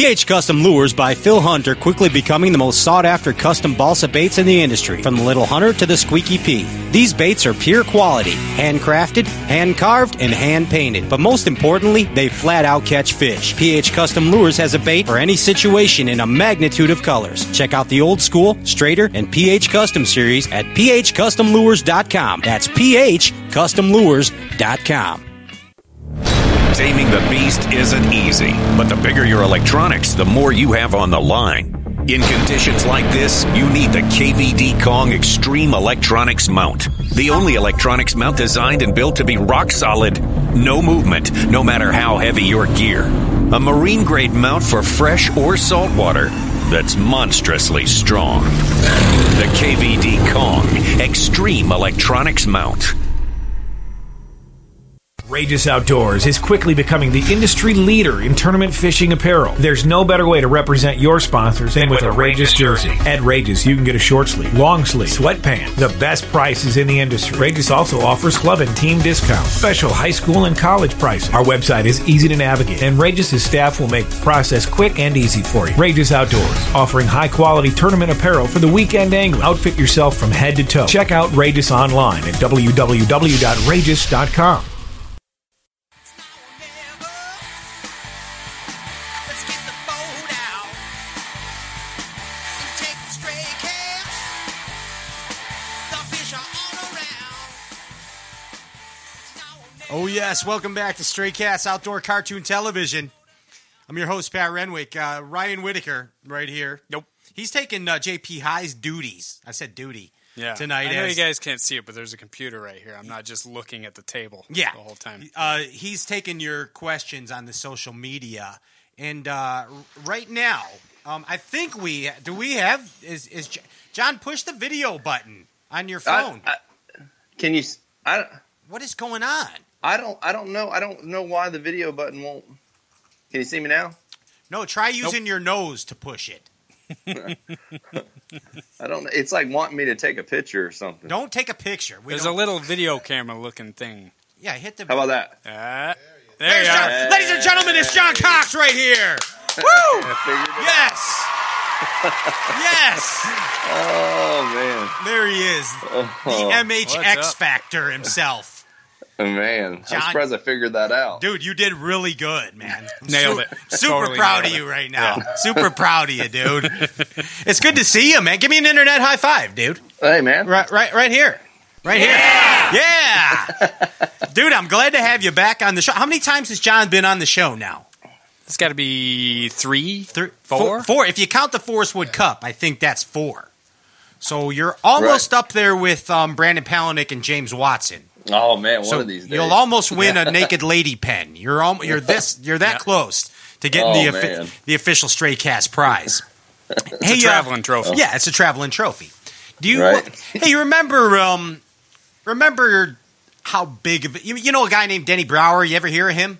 PH Custom Lures by Phil Hunter quickly becoming the most sought after custom balsa baits in the industry, from the Little Hunter to the Squeaky P. These baits are pure quality, handcrafted, hand carved, and hand painted. But most importantly, they flat out catch fish. PH Custom Lures has a bait for any situation in a magnitude of colors. Check out the old school, straighter, and PH Custom series at phcustomlures.com. That's phcustomlures.com. Taming the beast isn't easy, but the bigger your electronics, the more you have on the line. In conditions like this, you need the KVD Kong Extreme Electronics Mount. The only electronics mount designed and built to be rock solid. No movement, no matter how heavy your gear. A marine grade mount for fresh or salt water that's monstrously strong. The KVD Kong Extreme Electronics Mount. Rageous Outdoors is quickly becoming the industry leader in tournament fishing apparel. There's no better way to represent your sponsors than with a Rageous jersey. At Rageous, you can get a short sleeve, long sleeve, sweatpants, the best prices in the industry. Rageous also offers club and team discounts, special high school and college prices. Our website is easy to navigate, and Rageous' staff will make the process quick and easy for you. Rageous Outdoors, offering high quality tournament apparel for the weekend angler. Outfit yourself from head to toe. Check out Rageous online at www.rageous.com. yes. Welcome back to Stray Cast Outdoor Cartoon Television. I'm your host, Pat Renwick. Uh, Ryan Whitaker, right here. Nope. He's taking uh, JP High's duties. I said duty. Yeah. Tonight I know as- you guys can't see it, but there's a computer right here. I'm not just looking at the table Yeah. the whole time. Uh, he's taking your questions on the social media. And uh, right now, um, I think we do we have is is J- John push the video button on your phone. I, I, can you? s- I, don't- what is going on? I don't. I don't know. I don't know why the video button won't. Can you see me now? No, try using your nose to push it. I don't. know. It's like wanting me to take a picture or something. Don't take a picture. We There's a don't- little video camera looking thing. yeah, hit the. How about that? Uh, there There's you John, are. ladies and gentlemen, it's John Cox right here. Woo! I figured it Yes. yes. Oh man. There he is. The Oh, MH What's X up? Factor himself. Man. John- I'm surprised I figured that out. Dude, you did really good, man. I'm Nailed su- it. Super Totally proud of nailed you it. right now. Super proud of you, dude. it's good to see you, man. Give me an internet high five, dude. Hey man. Right, right, right here. Right here. Yeah. dude, I'm glad to have you back on the show. How many times has John been on the show now? It's got to be three, Three, Four? four, four. If you count the Forrest Wood Cup, I think that's four. So you're almost up there with um, Brandon Palaniuk and James Watson. Oh man. One so of these days. you'll almost win a naked lady pen. You're al- you're this you're that Yeah. close to getting Oh, the offi- the official Stray Cast prize. It's a uh, traveling trophy. yeah, it's a traveling trophy. Do you? Right. Hey, you remember? Um, remember how big of you, you know a guy named Denny Brauer? You ever hear of him?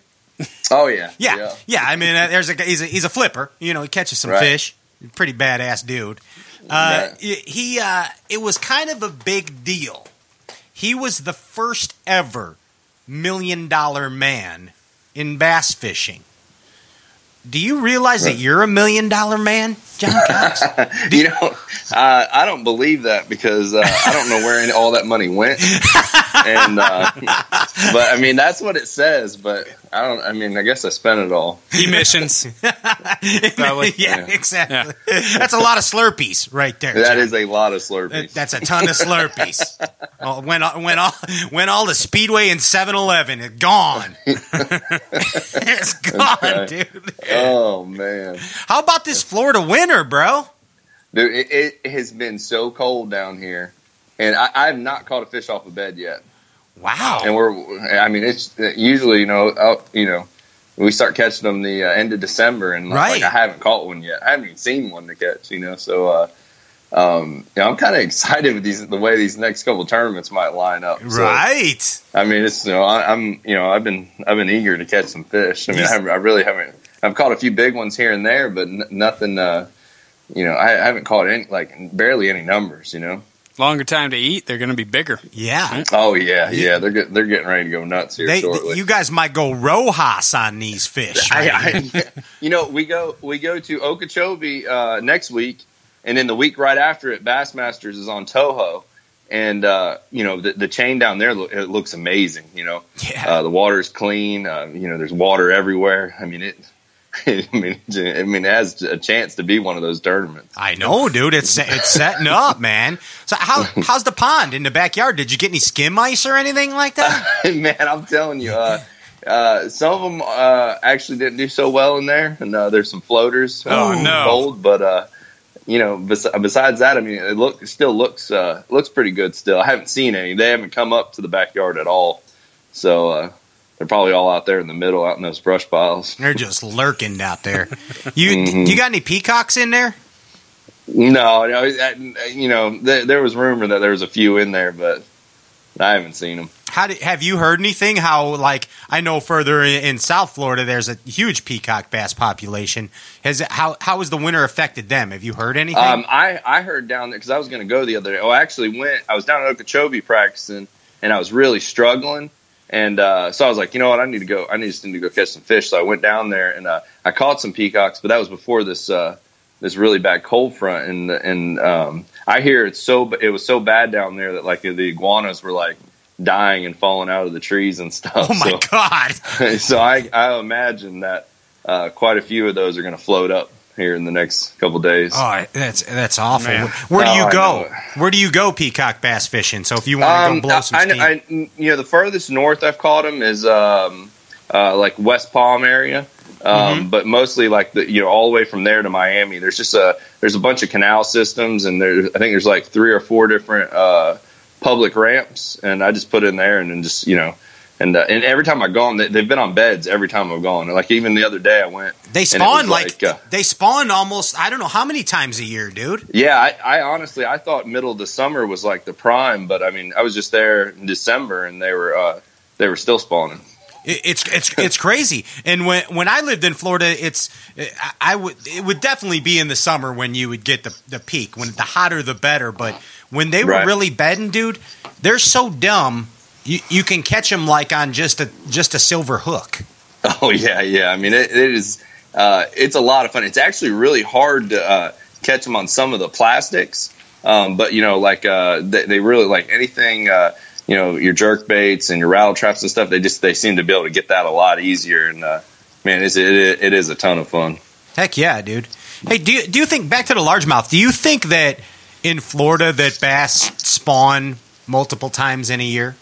Oh yeah. Yeah, yeah. I mean, uh, there's a he's a he's a flipper. You know, he catches some Right. fish. Pretty badass dude. Uh, Right. He uh, it was kind of a big deal. He was the first ever million dollar man in bass fishing. Do you realize that you're a million dollar man, John Cox? you know, uh, I don't believe that because uh, I don't know where all that money went. and uh, but I mean, that's what it says. But I don't. I mean, I guess I spent it all. Emissions. Probably. yeah, Yeah. exactly. That's a lot of Slurpees right there. That John. is a lot of That- Slurpees. That's a ton of Slurpees. oh, when when all when all the Speedway and 7-Eleven is gone, it's gone, Okay. dude. oh man, How about this Florida winter, bro? dude, it, it has been so cold down here, and I, I have not caught a fish off a bed yet. Wow. And we're, I mean, it's usually you know, out, you know, we start catching them the uh, end of December, and Right. like I haven't caught one yet. I haven't even seen one to catch, you know. So, uh, um, you know, I'm kind of excited with these the way these next couple tournaments might line up. So, Right. I mean, it's you know, I, I'm you know, I've been I've been eager to catch some fish. I mean, I, I really haven't. I've caught a few big ones here and there, but n- nothing. Uh, you know, I, I haven't caught any like barely any numbers. You know. Longer time to eat, they're going to be bigger. Yeah. Oh yeah, yeah. They're get, they're getting ready to go nuts here They, shortly. you guys might go Rojas on these fish. right? I, I, you know, we go we go to Okeechobee uh, next week, and then the week right after it, Bassmasters is on Toho, and uh, you know the, the chain down there it looks amazing. You know, Yeah. uh, the water's clean. Uh, you know, there's water everywhere. I mean it. I mean, I mean, it has a chance to be one of those tournaments. I know, dude. It's it's setting up, man. So how how's the pond in the backyard? Did you get any skim ice or anything like that? Man, I'm telling you, uh, uh, some of them uh, actually didn't do so well in there, and uh, there's some floaters. Oh, no. Cold, but uh, you know, bes- besides that, I mean, it look it still looks uh, looks pretty good. Still, I haven't seen any. They haven't come up to the backyard at all, so uh, they're probably all out there in the middle, out in those brush piles. They're just lurking out there. You Mhm. you got any peacocks in there? No, no, I- you know, there, there was rumor that there was a few in there, but I haven't seen them. How did, have you heard anything? How like I know further in, in South Florida, there's a huge peacock bass population. Has how how has the winter affected them? Have you heard anything? Um, I, I heard down there because I was going to go the other day. Oh, I actually went. I was down at Okeechobee practicing, and I was really struggling. And uh, so I was like, you know what? I need to go. I need just need to go catch some fish. So I went down there and uh, I caught some peacocks, but that was before this uh, this really bad cold front. And and um, I hear it's so it was so bad down there that like the iguanas were like dying and falling out of the trees and stuff. oh my so, god! so I, I imagine that uh, quite a few of those are going to float up here in the next couple days. Oh, that's that's awful. Man. Where do Oh, you I go? Where do you go peacock bass fishing? So if you want to Um, go blow some I, steam, I, you know, the furthest north I've caught them is um, uh, like West Palm area, um, Mm-hmm. but mostly like the you know all the way from there to Miami. There's just a there's a bunch of canal systems, and there I think there's like three or four different uh, public ramps, and I just put in there and then just you know. And, uh, and every time I've gone, they, they've been on beds every time I've gone. Like even the other day I went. they spawn was like, uh, they spawn almost. I don't know how many times a year, dude. Yeah, I, I honestly I thought middle of the summer was like the prime, but I mean I was just there in December and they were uh, they were still spawning. It- It's it's it's crazy. And when when I lived in Florida, it's I, I would it would definitely be in the summer when you would get the the peak. When the hotter the better. But when they were Right. really bedding, dude, they're so dumb. You you can catch them like on just a just a silver hook. Oh yeah, yeah. I mean it, it is uh, it's a lot of fun. It's actually really hard to uh, catch them on some of the plastics, um, but you know like uh, they, they really like anything. Uh, you know your jerk baits and your rattle traps and stuff. They just they seem to be able to get that a lot easier. And uh, man, it's, it, it is a ton of fun. Heck yeah, dude. Hey, do you, do you think back to the largemouth? Do you think that in Florida that bass spawn multiple times in a year?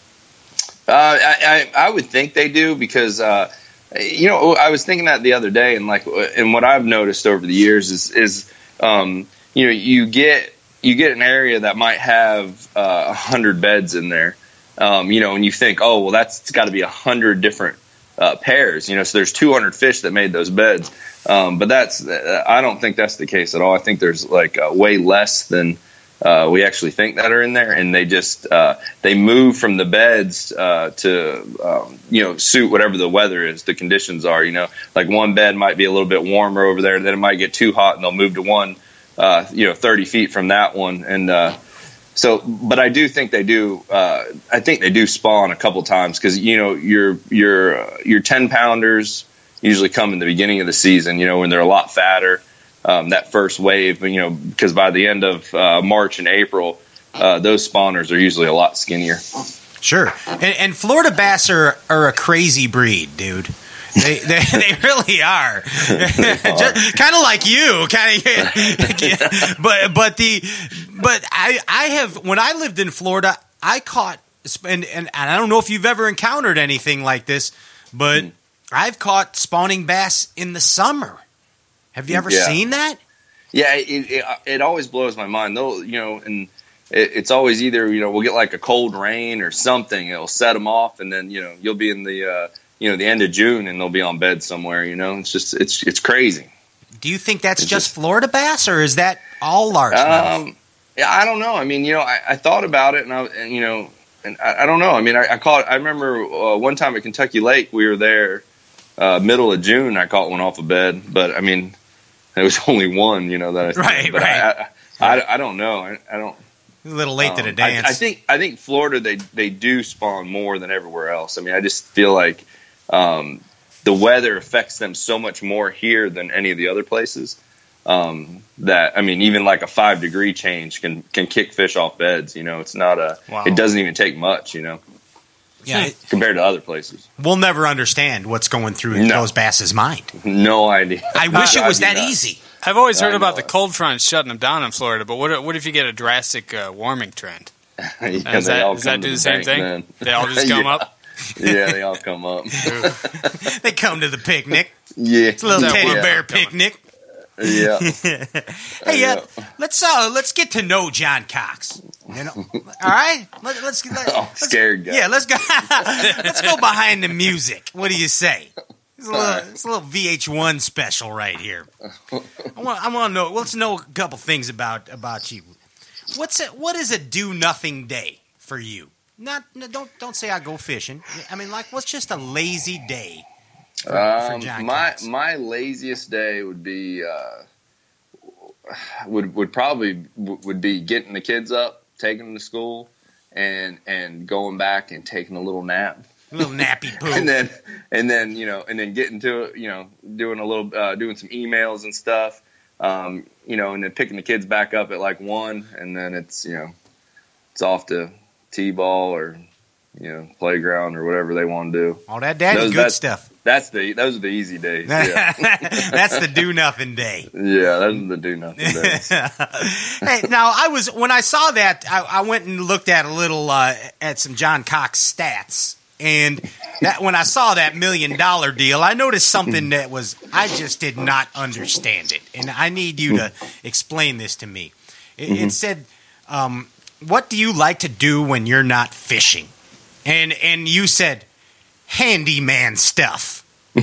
Uh, I, I I would think they do because uh, you know I was thinking that the other day and like and what I've noticed over the years is is um, you know you get you get an area that might have uh, a hundred beds in there. Um, you know and you think oh well that's got to be a hundred different uh, pairs you know so there's 200 fish that made those beds. Um, but that's I don't think that's the case at all. I think there's like uh, way less than uh, we actually think that are in there, and they just uh, they move from the beds uh, to um, you know suit whatever the weather is, the conditions are. You know, like one bed might be a little bit warmer over there, then it might get too hot, and they'll move to one, uh, you know, thirty feet from that one, and uh, so. But I do think they do. Uh, I think they do spawn a couple times because you know your your your ten pounders usually come in the beginning of the season. You know, when they're a lot fatter um, that first wave, you know, because by the end of uh, March and April, uh, those spawners are usually a lot skinnier. Sure. And, and Florida bass are, are a crazy breed, dude. They, they, they really are. kind of like you, kind of. but but the but I I have when I lived in Florida, I caught and and, and I don't know if you've ever encountered anything like this, but Mm. I've caught spawning bass in the summer. Have you ever Yeah. seen that? Yeah, it, it, it always blows my mind. Though, you know, and it, it's always either you know we'll get like a cold rain or something. It'll set them off, and then you know you'll be in the uh, you know the end of June and they'll be on bed somewhere. You know, it's just it's it's crazy. Do you think that's just, just- Florida bass, or is that all largemouth? Um, yeah, I don't know. I mean, you know, I, I thought about it, and I, and, you know, and I, I don't know. I mean, I, I caught. I remember uh, one time at Kentucky Lake, we were there, uh, middle of June. I caught one off a bed, but I mean, it was only one. You know that. I, Right, but right. I, I, I, I don't know. I, I don't. A little late to the Um, dance. I, I think I think Florida they they do spawn more than everywhere else. I mean, I just feel like um, the weather affects them so much more here than any of the other places. Um, that I mean, even like a five degree change can can kick fish off beds. You know, it's not a. Wow. It doesn't even take much. You know, yeah, it- compared to other places. we'll never understand what's going through No. those bass's mind. No idea. I wish it was that not. easy. I've always heard about know the cold front shutting them down in Florida, but what what if you get a drastic uh, warming trend? Yeah, Does that, does that do the same thing? then. They all just come Yeah. up. Yeah, they all come up. They come to the picnic. yeah, It's a little teddy bear Come picnic. Yeah. Hey, uh, Yeah. let's uh, let's get to know John Cox. You know, all right. Let, let's let, Oh, let's- scared guy. Yeah, let's go. let's go behind the music. What do you say? It's a little, it's a little VH1 special right here. I want, I want to know. Let's know a couple things about about you. What's it? What is a do nothing day for you? Not no, don't don't say I go fishing. I mean, like, what's just a lazy day? For- for Um, John my my laziest day would be uh, would would probably would be getting the kids up, taking them to school, and and going back and taking a little nap, A little nappy poo. and then and then you know and then getting to it, you know, doing a little uh, doing some emails and stuff, um, you know, and then picking the kids back up at like one, and then it's you know it's off to t-ball or you know playground or whatever they want to do. All that daddy Those- good stuff. That's the those are the easy days. Yeah. That's the do nothing day. Yeah, those are the do nothing days. hey, now I was when I saw that, I, I went and looked at a little uh, at some John Cox stats, and that when I saw that million dollar deal, I noticed something that was I just did not understand it, and I need you to explain this to me. It, it said, um, "What do you like to do when you're not fishing?" And and you said, "Handyman stuff."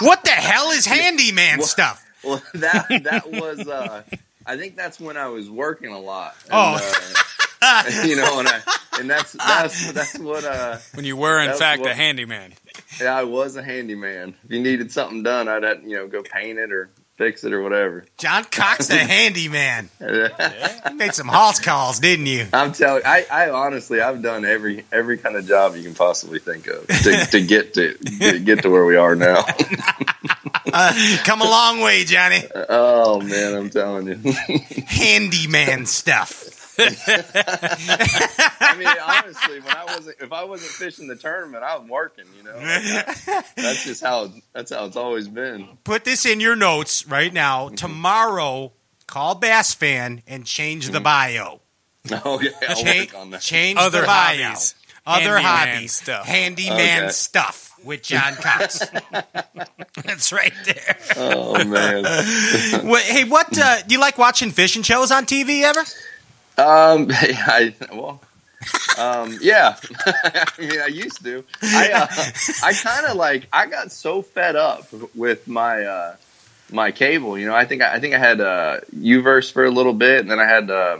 what the hell is handyman Well- stuff? Well, that that was. Uh, I think that's when I was working a lot. And, Oh. uh, you know, and I, and that's that's that's what. Uh, When you were in fact what- a handyman. yeah, I was a handyman. If you needed something done, I'd have, you know go paint it or fix it or whatever. John Cox, the handyman. You made some house calls, didn't you? I'm telling. I, I honestly, I've done every every kind of job you can possibly think of to, to get to, to get to where we are now. Uh, come a long way, Johnny. oh man, I'm telling you. Handyman stuff. I mean, honestly, when I wasn't, if I wasn't fishing the tournament, I was working. You know, Like, that's just how that's how it's always been. Put this in your notes right now. Tomorrow, call Bass Fan and change the bio. Oh yeah, I'll Cha- work on that. change Other the bio. hobbies. Other Handyman hobbies. stuff. Handyman Okay. stuff with John Cox. That's right there. Oh man. Hey, what uh, do you like watching fishing shows on TV ever? Um, I well, um, yeah. I mean, I used to. I uh, I kind of like. I got so fed up with my uh, my cable. You know, I think I, I think I had uh, Uverse for a little bit, and then I had. Uh,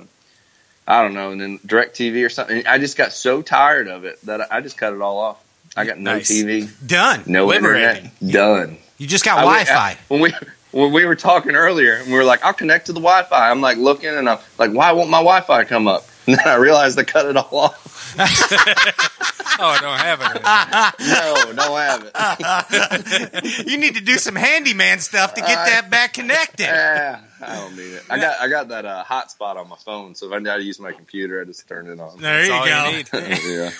I don't know, and then Direct TV or something. I just got so tired of it that I just cut it all off. I got no Nice. TV, Done. no Liberating. internet, done. You just got I Wi-Fi. when we when we were talking earlier, and we were like, "I'll connect to the Wi-Fi." I'm like looking, and I'm like, "Why won't my Wi-Fi come up?" And then I realized I cut it all off. Oh, I don't have it. anymore. No, don't have it. you need to do some handyman stuff to get Uh, that back connected. Yeah, I don't need it. I got I got that uh, hotspot on my phone, so if I need to use my computer, I just turn it on. There That's all you go. you need. yeah,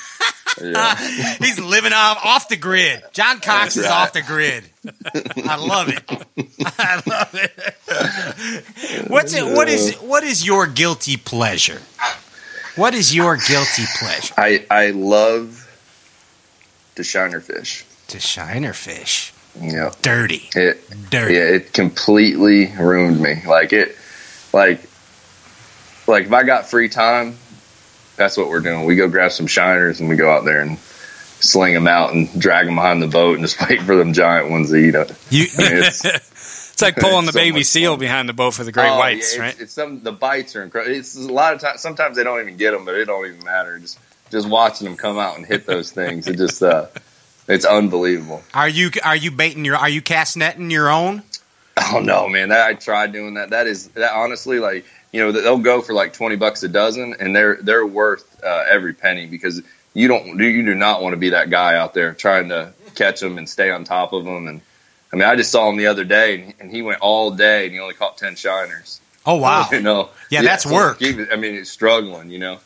yeah. He's living off off the grid. John Cox That's is right. off the grid. I love it. I love it. What's it? What is what is your guilty pleasure? What is your guilty pleasure? I I love the shiner fish. To shiner fish. Yeah, Dirty. it Dirty. yeah it completely ruined me. Like it, like like if I got free time, that's what we're doing. We go grab some shiners and we go out there and sling them out and drag them behind the boat and just wait for them giant ones to eat it. You, I mean, it's, It's like pulling the So baby seal fun. behind the boat for the great Oh, whites, yeah, right? It's, it's some the bites are incredible. It's a lot of times. Sometimes they don't even get them, but it don't even matter. Just just watching them come out and hit those things, it just uh, it's unbelievable. are you are you baiting your are you cast netting your own? Oh no, man! That, I tried doing that. That is that honestly, like you know, they'll go for like twenty bucks a dozen, and they're they're worth uh, every penny because you don't do you do not want to be that guy out there trying to catch them and stay on top of them. And I mean, I just saw him the other day, and he went all day, and he only caught ten shiners. Oh wow! you know, Yeah, that's work. he- I mean, he's struggling, you know.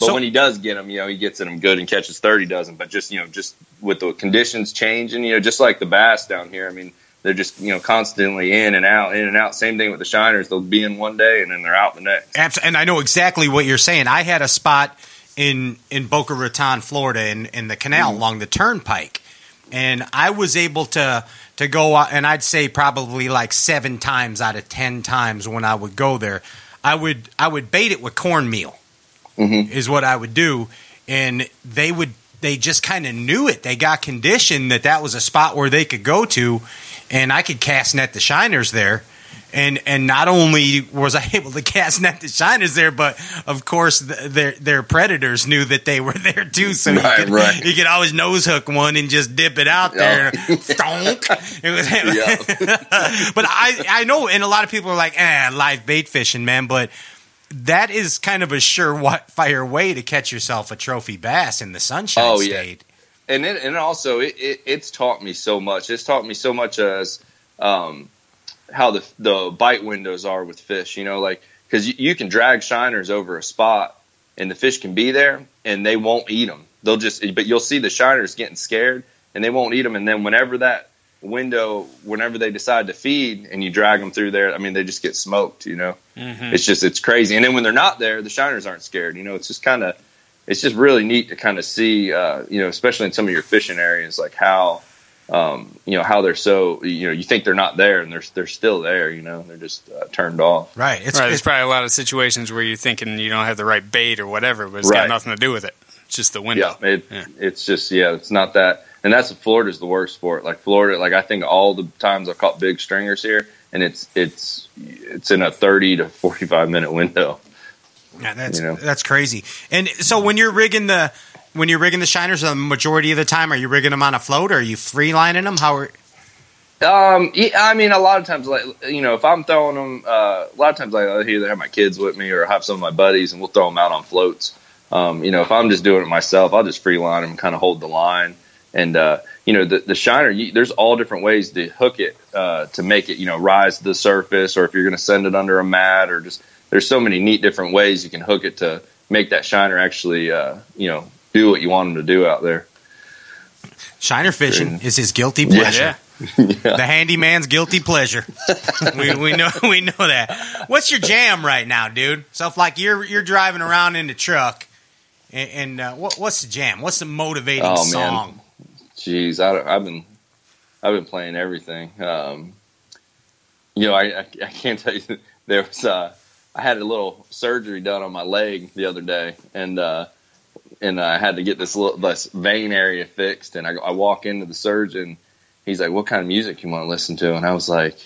But So- when he does get them, you know, he gets in them good and catches thirty dozen. But just you know, just with the conditions changing, you know, just like the bass down here. I mean, they're just you know constantly in and out, in and out. Same thing with the shiners; they'll be in one day and then they're out the next. Abs- and I know exactly what you're saying. I had a spot in in Boca Raton, Florida, in, in the canal Mm-hmm. along the turnpike, and I was able to to go out, and I'd say probably like seven times out of ten times when I would go there, I would I would bait it with cornmeal, Mhm. is what I would do, and they would they just kind of knew it. They got conditioned that that was a spot where they could go to, and I could cast net the shiners there. And and not only was I able to cast net the shiners there, but of course th- their their predators knew that they were there too. So Right, you, could, right. you could always nose hook one and just dip it out there. Stonk. It was, but I I know, and a lot of people are like, eh, live bait fishing, man. But that is kind of a surefire way to catch yourself a trophy bass in the Sunshine Oh, yeah. State. And it, and also it, it, it's taught me so much. It's taught me so much as um, how the the bite windows are with fish. You know, like because you, you can drag shiners over a spot and the fish can be there and they won't eat them. They'll just but you'll see the shiners getting scared and they won't eat them. And then whenever that window, whenever they decide to feed and you drag them through there, I mean they just get smoked. You know, it's just it's crazy. And then when they're not there, the shiners aren't scared. You know, it's just kind of it's just really neat to kind of see, uh, you know, especially in some of your fishing areas, like how, um, you know, how they're so, you know, you think they're not there and they're they're still there. You know, they're just uh, turned off. Right. It's, right, there's it's probably a lot of situations where you're thinking you don't have the right bait or whatever, but it's Right. got nothing to do with it. It's just the window. Yeah, it, Yeah. it's just yeah, it's not that, and that's Florida's the worst for it. Like Florida, like I think all the times I've caught big stringers here, and it's it's it's in a thirty to forty five minute window. Yeah, that's you know. that's crazy. And so when you're rigging the when you're rigging the shiners, the majority of the time, are you rigging them on a float or are you free lining them? How are Um, yeah, I mean, a lot of times, like you know, if I'm throwing them, uh, a lot of times I either have my kids with me or have some of my buddies, and we'll throw them out on floats. Um, you know, if I'm just doing it myself, I'll just free line them, kind of hold the line, and uh, you know, the the shiner. You, there's all different ways to hook it uh, to make it, you know, rise to the surface, or if you're going to send it under a mat, or just there's so many neat different ways you can hook it to make that shiner actually, uh, you know, do what you want them to do out there. shiner fishing is his guilty pleasure? Yeah. The handyman's guilty pleasure. we, we know we know that. What's your jam right now, dude? So if like you're you're driving around in the truck, and, and uh, what, what's the jam? What's the motivating Oh, man. song? Jeez, I, don't- I've been I've been playing everything. Um, you know, I, I I can't tell you. There was uh, I had a little surgery done on my leg the other day, and uh, and I had to get this little this vein area fixed. And I, I walk into the surgeon. He's like, "What kind of music you want to listen to?" And I was like,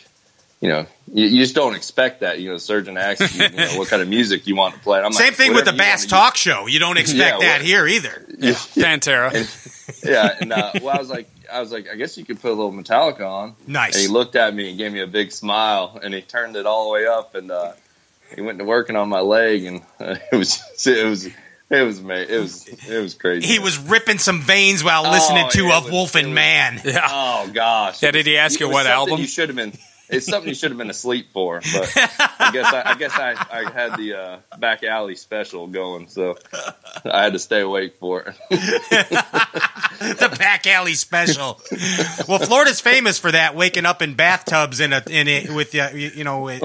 "You know, you, you just don't expect that. You know, the surgeon asks you, you know, what kind of music you want to play." And I'm Same like, thing with the Bass wanna Talk Show. You don't expect Yeah, that what- here either. Pantera. yeah, and uh, well, I was like, I was like, I guess you could put a little Metallica on. Nice. And he looked at me and gave me a big smile, and he turned it all the way up, and uh, he went to working on my leg, and uh, it was it was it was ma- it was it was crazy. He was ripping some veins while listening Oh, to yeah, a was- Wolf it and was- Man. Yeah. Oh gosh. Yeah, did he ask It you what album? You should have been. It's something you should have been asleep for, but I guess I, I guess I, I had the uh, back alley special going, so I had to stay awake for it. the back alley special. well, Florida's famous for that, waking up in bathtubs in a in a with uh, you you know in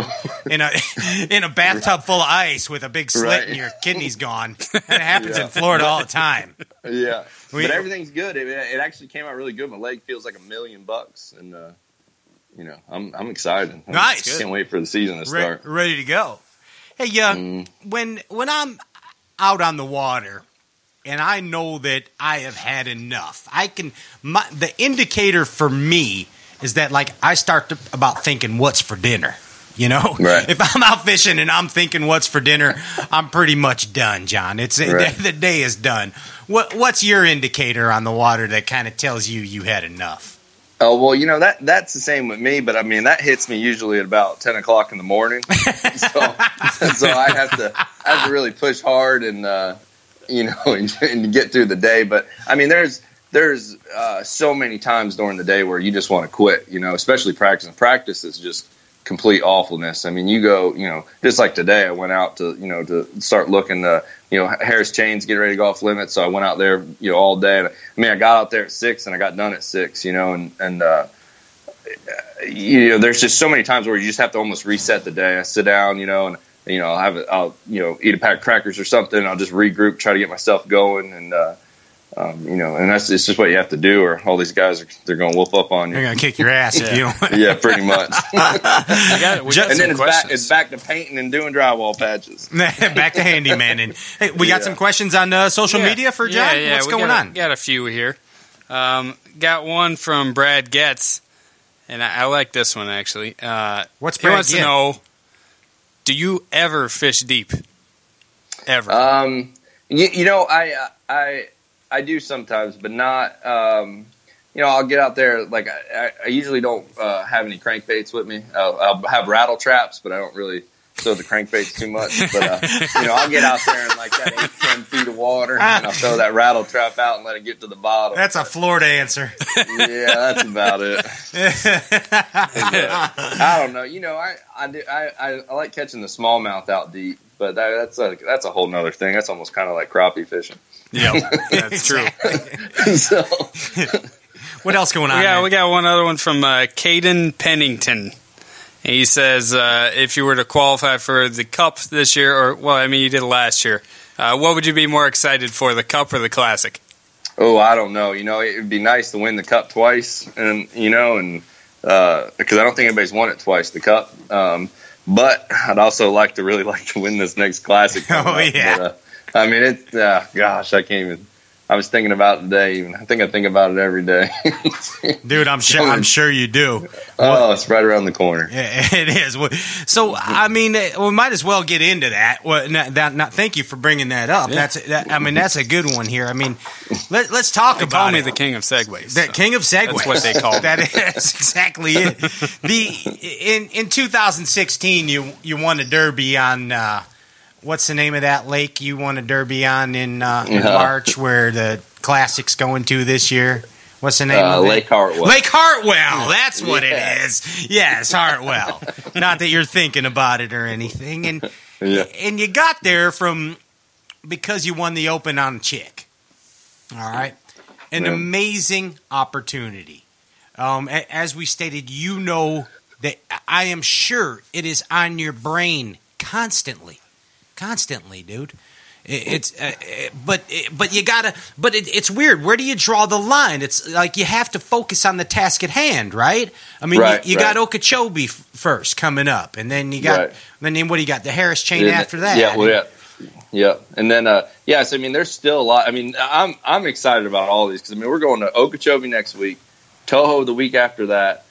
a in a bathtub full of ice with a big slit Right. and your kidneys gone. And it happens Yeah. in Florida all the time. Yeah, We- but everything's good. It, it actually came out really good. My leg feels like a million bucks, and uh, you know, I'm I'm excited. I Nice. can't wait for the season to Re- start. ready to go. Hey, uh, Mm. when when I'm out on the water and I know that I have had enough, I can. My, the indicator for me is that like I start to, about thinking what's for dinner. You know, Right. if I'm out fishing and I'm thinking what's for dinner, I'm pretty much done, John. It's Right. the, the day is done. What what's your indicator on the water that kind of tells you you had enough? Oh well, you know that that's the same with me, but I mean that hits me usually at about ten o'clock in the morning. so, so I have to I have to really push hard and uh, you know and, and get through the day. But I mean, there's there's uh, so many times during the day where you just want to quit. You know, especially practice. And practice is just complete awfulness. I mean, you go, you know, just like today, I went out to, you know, to start looking to, you know, Harris Chains getting ready to go off limits. So I went out there, you know, all day. I mean, I got out there at six and I got done at six, you know, and, and, uh, you know, there's just so many times where you just have to almost reset the day. I sit down, you know, and, you know, I'll have, I'll, you know, eat a pack of crackers or something. I'll just regroup, try to get myself going. And, uh, um, you know, and that's it's just what you have to do, or all these guys are they're going to whoop up on you. They're going to kick your ass if you don't. yeah, pretty much. got, got and then it's back, it's back to painting and doing drywall patches. back to handyman. And hey, we got Yeah. some questions on uh, social Yeah. media for John. Yeah, yeah, What's we going got, on? Got a few here. Um, got one from Brad Getz, and I, I like this one actually. Uh, What's he wants Getz? to know: Do you ever fish deep? Ever? Um, you, you know, I I I do sometimes, but not. Um, you know, I'll get out there. Like I, I- I usually don't uh, have any crankbaits with me. I'll, I'll have rattle traps, but I don't really throw the crankbaits too much. But uh, you know, I'll get out there in like that eight ten feet of water, and I'll throw that rattle trap out and let it get to the bottom. That's a Florida answer. yeah, that's about it. I don't know. You know, I I, do, I I I like catching the smallmouth out deep, but that, that's a that's a whole nother thing. That's almost kind of like crappie fishing. Yeah, that's true. so What else going on? Yeah, man? we got one other one from uh, Caden Pennington. He says, uh, if you were to qualify for the Cup this year, or well, I mean, you did it last year. Uh, what would you be more excited for, the Cup or the Classic? Oh, I don't know. You know, it would be nice to win the cup twice, and you know, and because I don't think anybody's won it twice, the cup. Um, but I'd also like to really like to win this next classic. Oh, up. yeah. But, uh, I mean, it's uh, gosh, I can't even. I was thinking about it today. Even I think I think about it every day. dude, I'm sure. I'm sure you do. oh, it's right around the corner. Yeah, It is. So, I mean, eh, we might as well get into that. Well, not, that, not, thank you for bringing that up. That's. That, I mean, that's a good one here. I mean, let, let's talk They about call me it. the king of segues. The king of segues. That's what they call me. That is exactly it. The in in 2016, you you won a derby on uh, what's the name of that lake you won a derby on in, uh, in. March, where the classic's going to this year. What's the name Uh, of it? Lake Hartwell. Lake Hartwell. That's what Yeah. it is. Yes, Hartwell. Not that you're thinking about it or anything. And Yeah. and you got there from because you won the Open on Chick. All right, an Yeah. amazing opportunity. Um, as we stated, you know that I am sure it is on your brain constantly, constantly, dude. It- It's uh, uh, but but you gotta but it, it's weird. Where do you draw the line? It's like you have to focus on the task at hand, right? I mean, Right, you, you right. got Okeechobee f- first coming up, and then you got Right. then what do you got? The Harris chain Yeah, after that. Yeah, well, yeah, yeah, and then uh, yeah. So I mean, there's still a lot. I mean, I'm I'm excited about all these because I mean, we're going to Okeechobee next week, Toho the week after that,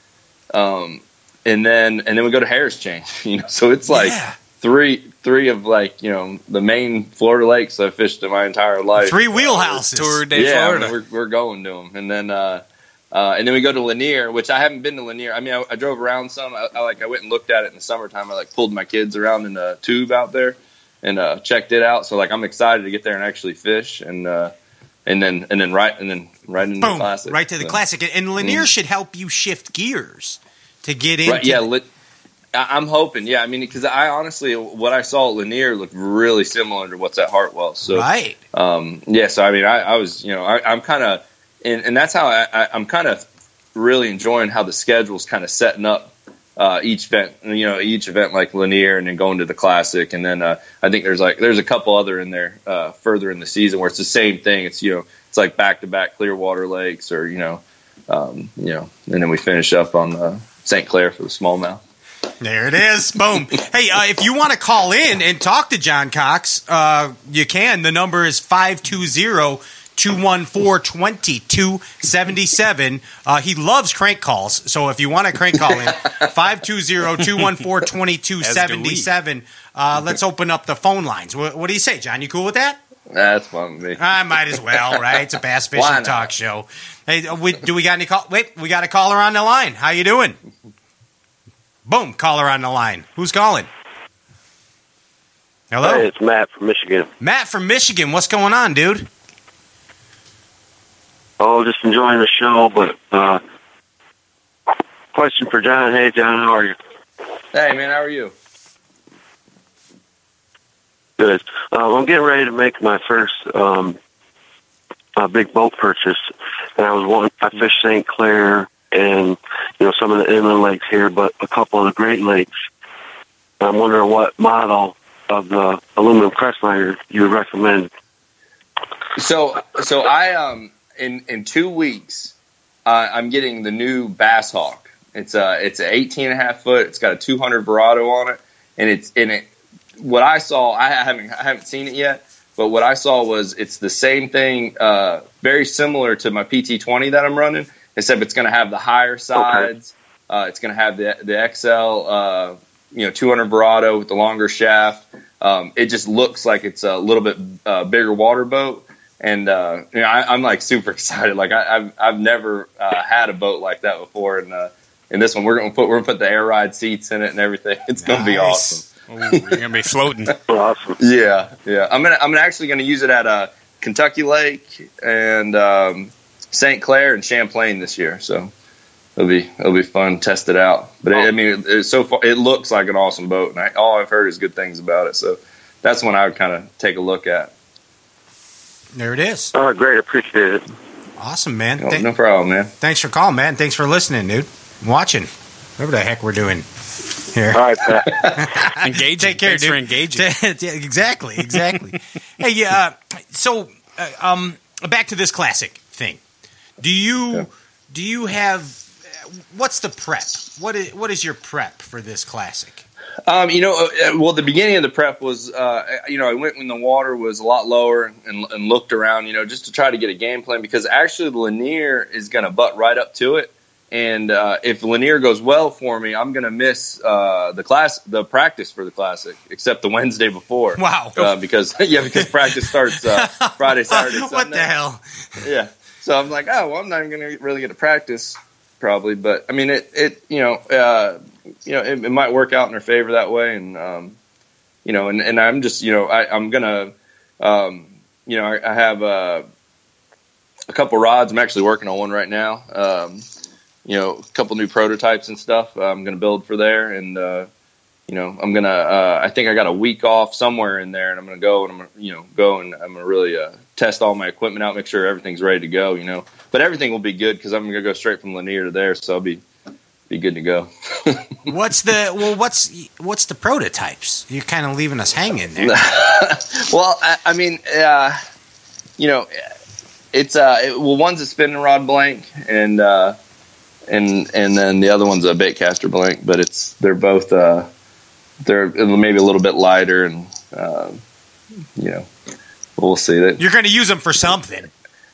um, and then and then we go to Harris Chain. You know, so it's like Yeah. three three of like you know the main Florida lakes I've fished in my entire life. Three wheelhouses. Tour de yeah, Florida. we're we're going to them, and then. uh uh, and then we go to Lanier, which I haven't been to Lanier. I mean, I, I drove around some. I, I like I went and looked at it in the summertime. I like pulled my kids around in a tube out there and uh, checked it out. So like I'm excited to get there and actually fish and uh, and then and then right and then right into the classic. right to the So- classic. And Lanier should help you shift gears to get into. Right, yeah, lit, I, I'm hoping. Yeah, I mean, because I honestly, what I saw at Lanier looked really similar to what's at Hartwell. So right. um, yeah, so I mean, I, I was, you know, I, I'm kind of, and, and that's how I, I, I'm kind of really enjoying how the schedule's kind of setting up uh, each event, you know, each event like Lanier, and then going to the Classic, and then uh, I think there's like there's a couple other in there uh, further in the season where it's the same thing. It's you know, it's like back to back Clearwater Lakes, or you know, um, you know, and then we finish up on uh, St. Clair for the smallmouth. There it is. Boom. Hey, uh, if you want to call in and talk to John Cox, uh, you can. The number is 520 214 2277. Uh, He loves crank calls. So if you want to crank call in, 520 214 2277. Uh, let's open up the phone lines. What, what do you say, John? You cool with that? That's fun with me. I might as well, right? It's a bass fishing talk show. Hey, uh, we, do we got any call? Wait, we got a caller on the line. How you doing? Boom, caller on the line. Who's calling? Hello, Hey, it's Matt from Michigan. Matt from Michigan. What's going on, dude? Oh, just enjoying the show, but uh, question for John. Hey, John, how are you? Hey man, how are you? Good. Um, I'm getting ready to make my first um, uh, big boat purchase, and I was wanting. I fish St. Clair and you know some of the inland lakes here, but a couple of the Great Lakes. I'm wondering what model of the aluminum crestliner you would recommend. So so I um in in two weeks uh, I'm getting the new Bass Hawk. It's a it's an 18 and a half foot. It's got a 200 Verado on it, and it's in it. What I saw, I haven't I haven't seen it yet, but what I saw was it's the same thing, uh, very similar to my PT20 that I'm running, except it's going to have the higher sides. Uh, it's going to have the the XL, uh, you know, 200 Verado with the longer shaft. Um, it just looks like it's a little bit uh, bigger water boat, and uh, you know, I, I'm like super excited. Like I, I've I've never uh, had a boat like that before, and uh, in this one we're gonna put we're gonna put the air ride seats in it and everything. It's gonna be awesome. Ooh, you're gonna be floating. Awesome. Yeah, yeah. I'm gonna I'm actually gonna use it at uh, Kentucky Lake and um, St. Clair and Champlain this year. So it'll be it'll be fun. to Test it out. But it, I mean, it's so far it looks like an awesome boat, and I, all I've heard is good things about it. So that's one I would kind of take a look at. There it is. Oh, great. Appreciate it. Awesome, man. No, Thank- no problem, man. Thanks for calling, man. Thanks for listening, dude. Watching. Whatever the heck we're doing here. All right, Pat. Engaging. Take care, Thanks dude. for engaging. Exactly, exactly. hey, yeah. So, uh, um, back to this classic thing. Do you Yeah. do you have uh, what's the prep? What is what is your prep for this classic? Um, you know, uh, well, the beginning of the prep was, uh, you know, I went when the water was a lot lower and, and looked around, you know, just to try to get a game plan because actually Lanier is going to butt right up to it. And uh, if Lanier goes well for me, I'm going to miss uh, the class, the practice for the classic, except the Wednesday before. Wow. Uh, because yeah, because practice starts uh, Friday, Saturday, Sunday. what the hell? Yeah. So I'm like, oh, well, I'm not even going to really get to practice probably, but I mean, it, it, you know, uh, you know, it, it might work out in her favor that way. And, um, you know, and, and I'm just, you know, I, I'm going to, um, you know, I, I have, uh, a couple rods. I'm actually working on one right now. Um, you know, a couple new prototypes and stuff. I'm going to build for there. And, uh, you know, I'm gonna. Uh, I think I got a week off somewhere in there, and I'm gonna go and I'm gonna, you know, go and I'm gonna really uh, test all my equipment out, make sure everything's ready to go. You know, but everything will be good because I'm gonna go straight from Lanier to there, so I'll be be good to go. What's the well? What's what's the prototypes? You're kind of leaving us hanging there. well, I, I mean, uh, you know, it's uh, it, well, one's a spinning rod blank, and uh, and and then the other one's a bait caster blank, but it's they're both uh, they're maybe a little bit lighter, and uh, you know, we'll see that. You're going to use them for something.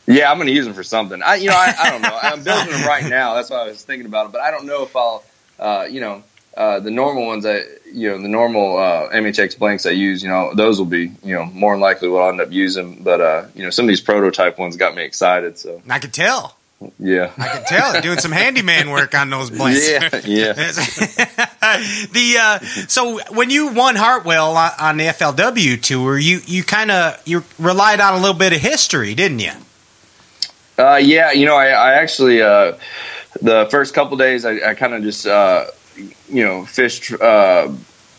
Yeah, I'm going to use them for something. I, you know, I, I don't know. I'm building them right now. That's why I was thinking about it. But I don't know if I'll, uh, you know, uh, the normal ones I, you know, the normal uh, MHX blanks I use, you know, those will be, you know, more than likely what I'll end up using. But uh, you know, some of these prototype ones got me excited. So I could tell. Yeah, I can tell. Doing some handyman work on those blanks. yeah, yeah. the uh, so when you won Hartwell on, on the FLW tour, you you kind of you relied on a little bit of history, didn't you? Uh, yeah, you know, I, I actually uh, the first couple days I, I kind of just uh, you know fished uh,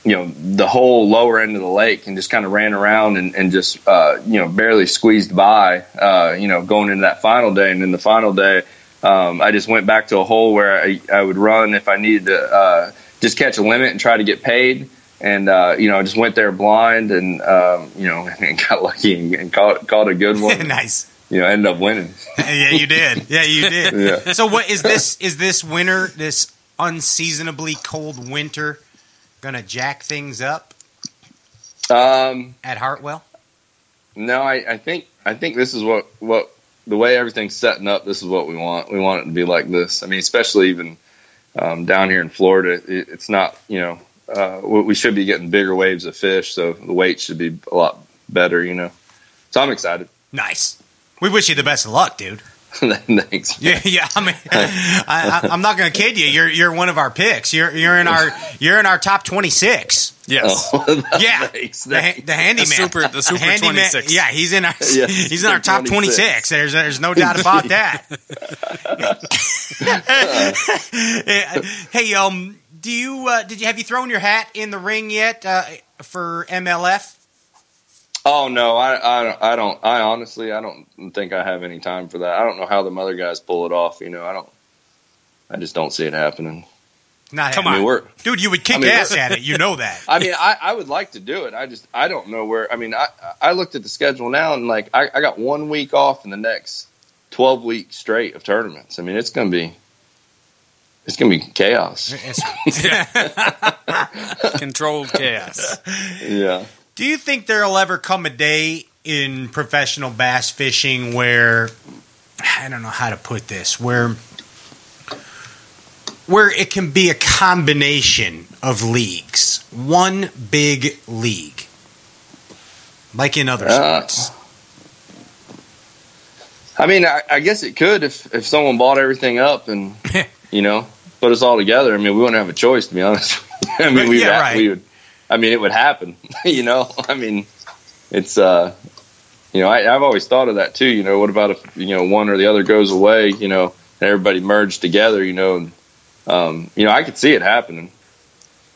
you know the whole lower end of the lake and just kind of ran around and, and just uh, you know barely squeezed by uh, you know going into that final day and then the final day um, I just went back to a hole where I, I would run if I needed to uh, just catch a limit and try to get paid. And uh, you know, I just went there blind, and um, you know, and got lucky and, and caught caught a good one. nice. You know, ended up winning. yeah, you did. Yeah, you did. Yeah. So what is this? Is this winter? This unseasonably cold winter gonna jack things up Um, at Hartwell? No, I, I think I think this is what what the way everything's setting up. This is what we want. We want it to be like this. I mean, especially even um, down here in Florida, it, it's not. You know, uh, we should be getting bigger waves of fish, so the weight should be a lot better. You know. so I'm excited. Nice. We wish you the best of luck, dude. Thanks. Yeah, yeah. I mean, I, I, I'm not going to kid you. You're you're one of our picks. You're you're in our you're in our top 26. Yes. Oh, Yeah, thanks, the, thanks. the handyman, The super- the super handyman- 26. Yeah, he's in our Yeah, he's in our top 26. 26. There's there's no doubt about that. hey, um, do you uh, did you have you thrown your hat in the ring yet uh, for MLF? Oh no, I, I don't- I don't I honestly I don't think I have any time for that. I don't know how the other guys pull it off. You know, I don't. I just don't see it happening. Not Come I mean, happening. we're. dude. You would kick I mean, ass at it. You know that. I mean, I, I would like to do it. I just I don't know where. I mean, I I looked at the schedule now and like I, I got one week off in the next twelve weeks straight of tournaments. I mean, it's gonna be it's gonna be chaos. Controlled chaos. Yeah. Do you think there'll ever come a day in professional bass fishing where I don't know how to put this, where where it can be a combination of leagues, one big league, like in other Uh, sports? I mean, I, I guess it could if if someone bought everything up and you know put us all together. I mean, we wouldn't have a choice to be honest. I mean, we Yeah, right. we would. I mean, it would happen. you know, I mean, it's uh, you know, I, I've always thought of that too. You know, what about if you know one or the other goes away? You know, and everybody merged together. You know, and um, you know, I could see it happening.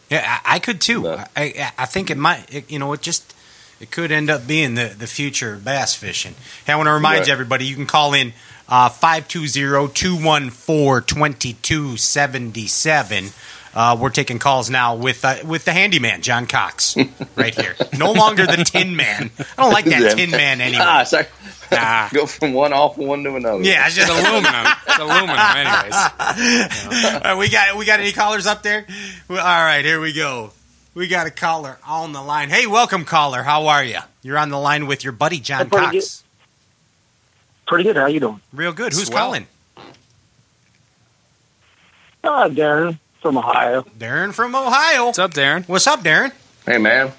Yeah, I, I could too. But- I, I think it might. It, you know, it just it could end up being the the future of bass fishing. Hey, I want to remind Right. you, everybody, you can call in uh, 520-214-2277. Uh, we're taking calls now with uh, with the handyman John Cox right here. No longer the Tin Man. I don't like that Yeah. Tin Man anymore. Ah, sorry. Nah. Go from one awful one to another. Yeah, it's It's just aluminum. It's aluminum, anyways. Uh, we got we got any callers up there? All right, here we go. We got a caller on the line. Hey, welcome, caller. How are you? You're on the line with your buddy John pretty Cox. Pretty good. How you doing? Real good. Who's Swell. calling? Uh, Darren from Ohio. Darren from Ohio. What's up, Darren? What's up, Darren? Hey, man.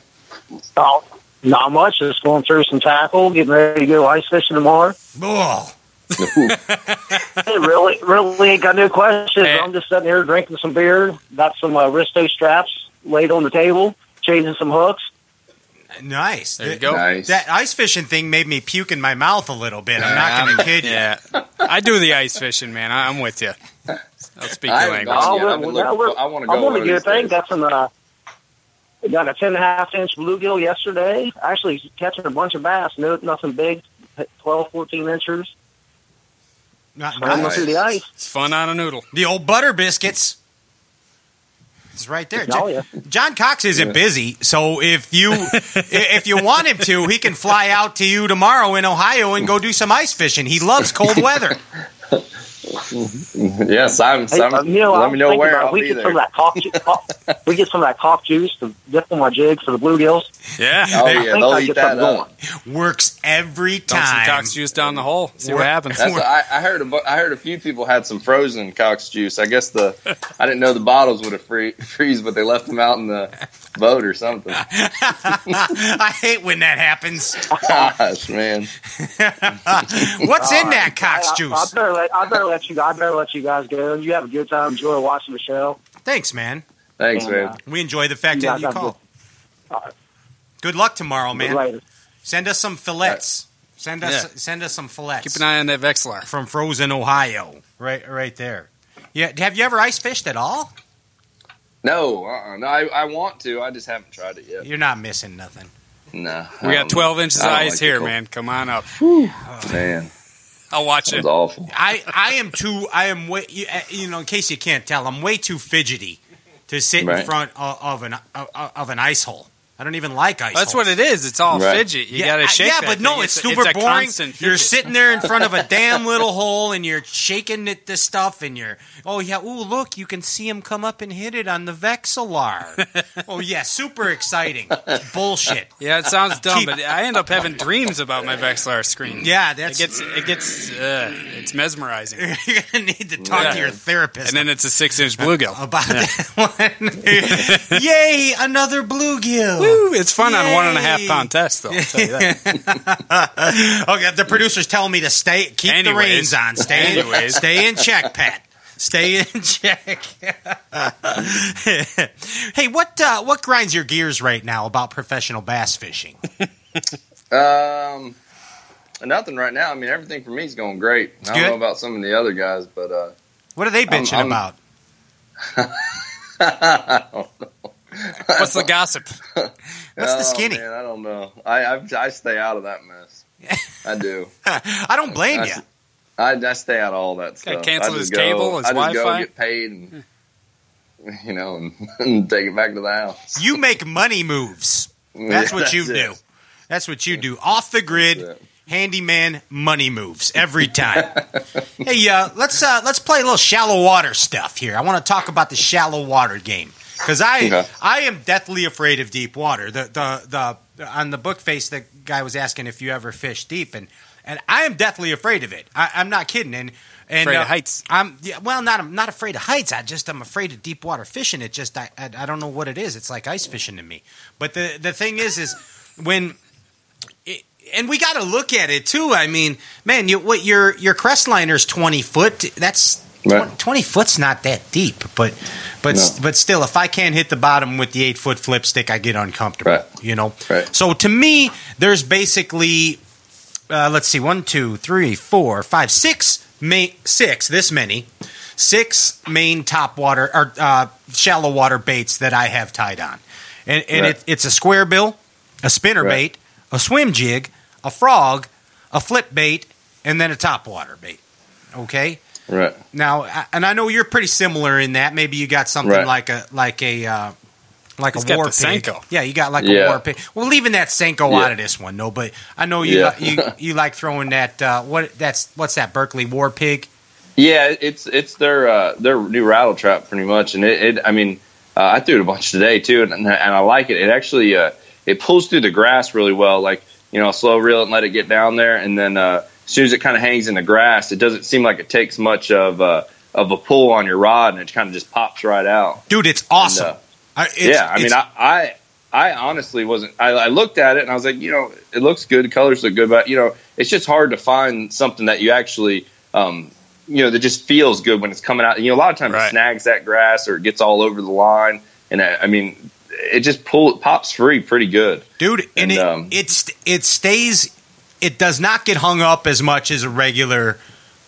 Oh, not much. Just going through some tackle, getting ready to go ice fishing tomorrow. Oh, Hey, really, really ain't got no questions. Hey. I'm just sitting here drinking some beer. Got some uh, Risto straps laid on the table, changing some hooks. nice. There you go. Nice. That ice fishing thing made me puke in my mouth a little bit. I'm not going to kid you. Yeah. I do the ice fishing, man. I- I'm with you. I'll speak your language. gone Oh, yet. I've well, well, looking we're- I want to I'm go. going one to get a thing. Got some. Uh, got a ten and a half inch bluegill yesterday. Actually, catching a bunch of bass. No, nothing big. 12, 14 inches. Not- Swam nice. through the ice. It's fun on a noodle. The old butter biscuits. It's right there. Oh, yeah. John Cox isn't busy, so if you if you want him to, he can fly out to you tomorrow in Ohio and go do some ice fishing. He loves cold weather. Yes, I'm. Hey, I'm uh, you know, let I'm me know where I'll we be get there. some of that cough, ju- cough we get some of that cough juice to dip in my jig for the bluegills. Yeah. Oh I yeah, think they'll I eat get that up. going. Works every Dump some time. Cox juice down the hole. See what happens. That's what I, I heard. A, bu- I heard a few people had some frozen Cox juice. I guess the I didn't know the bottles would have free, freeze, but they left them out in the boat or something. I hate when that happens. Gosh, man. What's in that Cox I, I, I juice? better let I better let you I better let you guys go. You have a good time. Enjoy watching the show. Thanks, man. Thanks, And, man. uh, We enjoy the fact You that you have call. All right. Good luck tomorrow, man. later. Send us some fillets. Send us Yeah. send us some fillets. Keep an eye on that Vexilar. from frozen Ohio. Right, right there. Yeah, have you ever ice fished at all? No, uh-uh. no, I, I want to. I just haven't tried it yet. You're not missing nothing. No, We got 12 inches of ice like here, man. Come on up. Man, I'll watch it. was awful. I, I am too. I am way. you- uh, You know, in case you can't tell, I'm way too fidgety to sit in front of, of an of, of an ice hole. I don't even like ice. That's holes. what it is. It's all Right. fidget. You yeah, got to I- shake Yeah, that but no, thing. it's super a boring. You're sitting there in front of a damn little hole, and you're shaking at the stuff, and you're, oh yeah, ooh look, you can see him come up and hit it on the Vexilar. oh yeah, super exciting. Bullshit. Yeah, it sounds dumb, Keep- but I end up having dreams about my Vexilar screen. Yeah, It that's. gets, it gets, uh, it's mesmerizing. you're gonna need to talk Yeah. to your therapist And then it's a six inch bluegill. about that one. Yay, another bluegill. Woo, it's fun on one and a half pound Yay. pound tests, though. I'll tell you that. okay, the producer's telling me to stay, keep the reins on, stay, Anyways. stay in check, Pat. Stay in check. hey, what uh, what grinds your gears right now about professional bass fishing? Um, nothing right now. I mean, everything for me is going great. I don't good. know about some of the other guys, but uh, What are they I'm- bitching I'm- about? I don't know. What's the gossip? What's the Oh, skinny? Man, I don't know. I, I I stay out of that mess. I do. I don't blame I, you. I, I stay out of all that stuff. cancel his go, cable, his I just Wi-Fi? go get paid, and, you know, and, and take it back to the house. You make money moves. That's Yeah, what you that's do. it. That's what you do. Off the grid, handyman money moves every time. hey, uh, let's uh, let's play a little shallow water stuff here. I want to talk about the shallow water game because I Okay. I am deathly afraid of deep water. The the the on the book face, the guy was asking if you ever fish deep, and and I am deathly afraid of it. I, I'm not kidding. And and Afraid uh, of heights. I'm yeah, well, not I'm not afraid of heights. I just I'm afraid of deep water fishing. It just I, I I don't know what it is. It's like ice fishing to me. But the the thing is, is when and we got to look at it too. I mean, man, you what your your crestliner's twenty foot. That's Right. 20, 20 foot's not that deep, but but No. but still, if I can't hit the bottom with the eight foot flip stick, I get uncomfortable. Right. You know. Right. So to me, there's basically uh, let's see, one, two, three, four, five, six, main, six, this many, six main top water or uh, shallow water baits that I have tied on, and and it, it's a square bill, a spinner bait, a swim jig, a frog, a flip bait, and then a top water bait. Okay. Right. Now, and I know you're pretty similar in that. Maybe you got something Right. like a like a uh, like He's a got war the pig. Senko. Yeah, you got like a war pig. Well, leaving that Senko Yeah. out of this one, no. But I know you Yeah. you you like throwing that. Uh, what that's what's that Berkley war pig? Yeah, it's it's their uh, their new rattle trap pretty much, and it, it I mean uh, I threw it a bunch today too, and, and I like it. It actually uh, it pulls through the grass really well. Like you know, slow reel it and let it get down there, and then uh, as soon as it kind of hangs in the grass, it doesn't seem like it takes much of uh, of a pull on your rod, and it kind of just pops right out. Dude, it's awesome. And, uh, I, it's, yeah, I mean, I, I, I honestly wasn't. I, I looked at it and I was like, you know, it looks good. The colors look good, but you know, it's just hard to find something that you actually, um, you know, that just feels good when it's coming out. You know, a lot of times Right. it snags that grass or it gets all over the line, and I, I mean, it just pull it pops free pretty good. dude, and, and, it um, it's it stays. It does not get hung up as much as a regular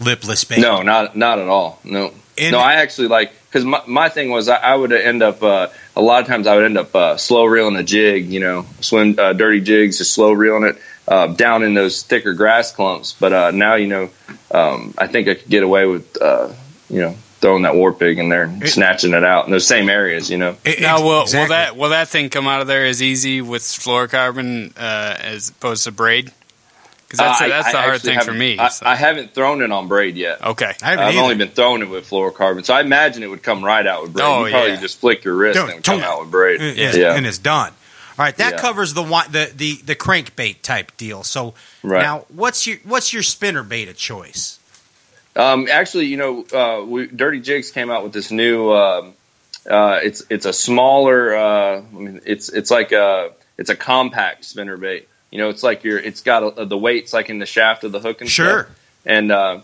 lipless bait. No, not not at all. No, And- no. I actually like because my, my thing was I, I would end up uh, a lot of times I would end up uh, slow reeling a jig, you know, swim uh, dirty jigs, just slow reeling it uh, down in those thicker grass clumps. But uh, now you know, um, I think I could get away with uh, you know throwing that war pig in there, and It- snatching it out in those same areas. You know, It- Now, will, exactly. will that will that thing come out of there as easy with fluorocarbon uh, as opposed to braid? Because that's, Uh, that's I the hard thing for me. I, so. I haven't thrown it on braid yet. okay. I haven't I've either. only been throwing it with fluorocarbon, so I imagine it would come right out with braid. Oh, you probably yeah. just flick your wrist Don't- and it would come out with braid. and, yeah. and it's done. All right, that Yeah. covers the the the the crankbait type deal. So Right. now, what's your what's your spinner bait of choice? Um, actually, you know, uh, we, Dirty Jigs came out with this new. Um, uh, it's it's a smaller. Uh, I mean, it's it's like a it's a compact spinner bait. You know, it's like your it's got a, the weights like in the shaft of the hook and Sure. stuff. And uh,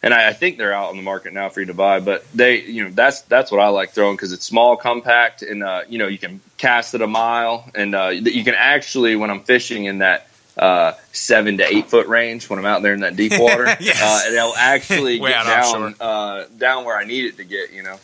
and I, I think they're out on the market now for you to buy. But they, you know, that's that's what I like throwing because it's small, compact, and uh, you know, you can cast it a mile, and uh, you can actually when I'm fishing in that uh, seven to eight foot range when I'm out there in that deep water, Yes. uh, it'll actually get down uh, down where I need it to get. You know,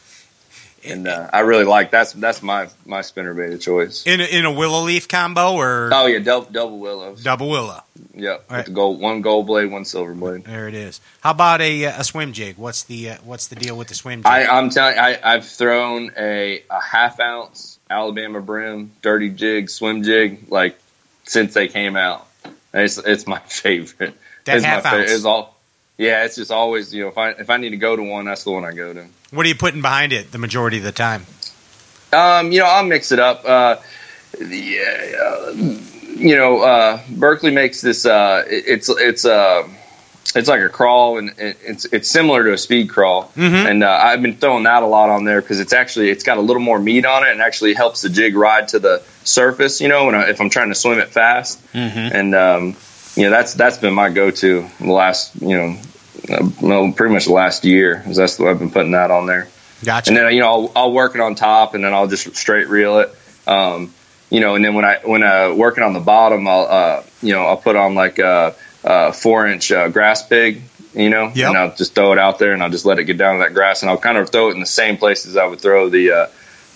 and uh, I really like that's that's my my spinner bait of choice. In a, in a willow leaf combo or Oh yeah, double, double willows. double willow? Yep, right. with the gold one gold blade, one silver blade. There it is. How about a uh, a swim jig? What's the uh, what's the deal with the swim jig? I, I'm telling I, I've thrown a, a half ounce Alabama brim dirty jig swim jig like since they came out. It's it's my favorite. That it's half my favorite. ounce. It's all. Yeah, it's just always you know if I if I need to go to one, that's the one I go to. what are you putting behind it the majority of the time? Um, you know, I'll mix it up. Uh, yeah, uh, you know, uh, Berkley makes this. Uh, it- it's it's uh, it's like a crawl, and it, it's it's similar to a speed crawl. Mhm. And uh, I've been throwing that a lot on there because it's actually it's got a little more meat on it, and actually helps the jig ride to the surface. You know, when I, if I'm trying to swim it fast, Mm-hmm. and um, you know that's that's been my go-to the last you know, uh, well, pretty much the last year. Is that's what I've been putting that on there. Gotcha. And then you know I'll, I'll work it on top, and then I'll just straight reel it. Um, you know, and then when I when uh, working on the bottom, I'll uh, you know I'll put on like a, a four inch uh, grass pig. You know, Yep. and I'll just throw it out there, and I'll just let it get down to that grass, and I'll kind of throw it in the same places I would throw the uh,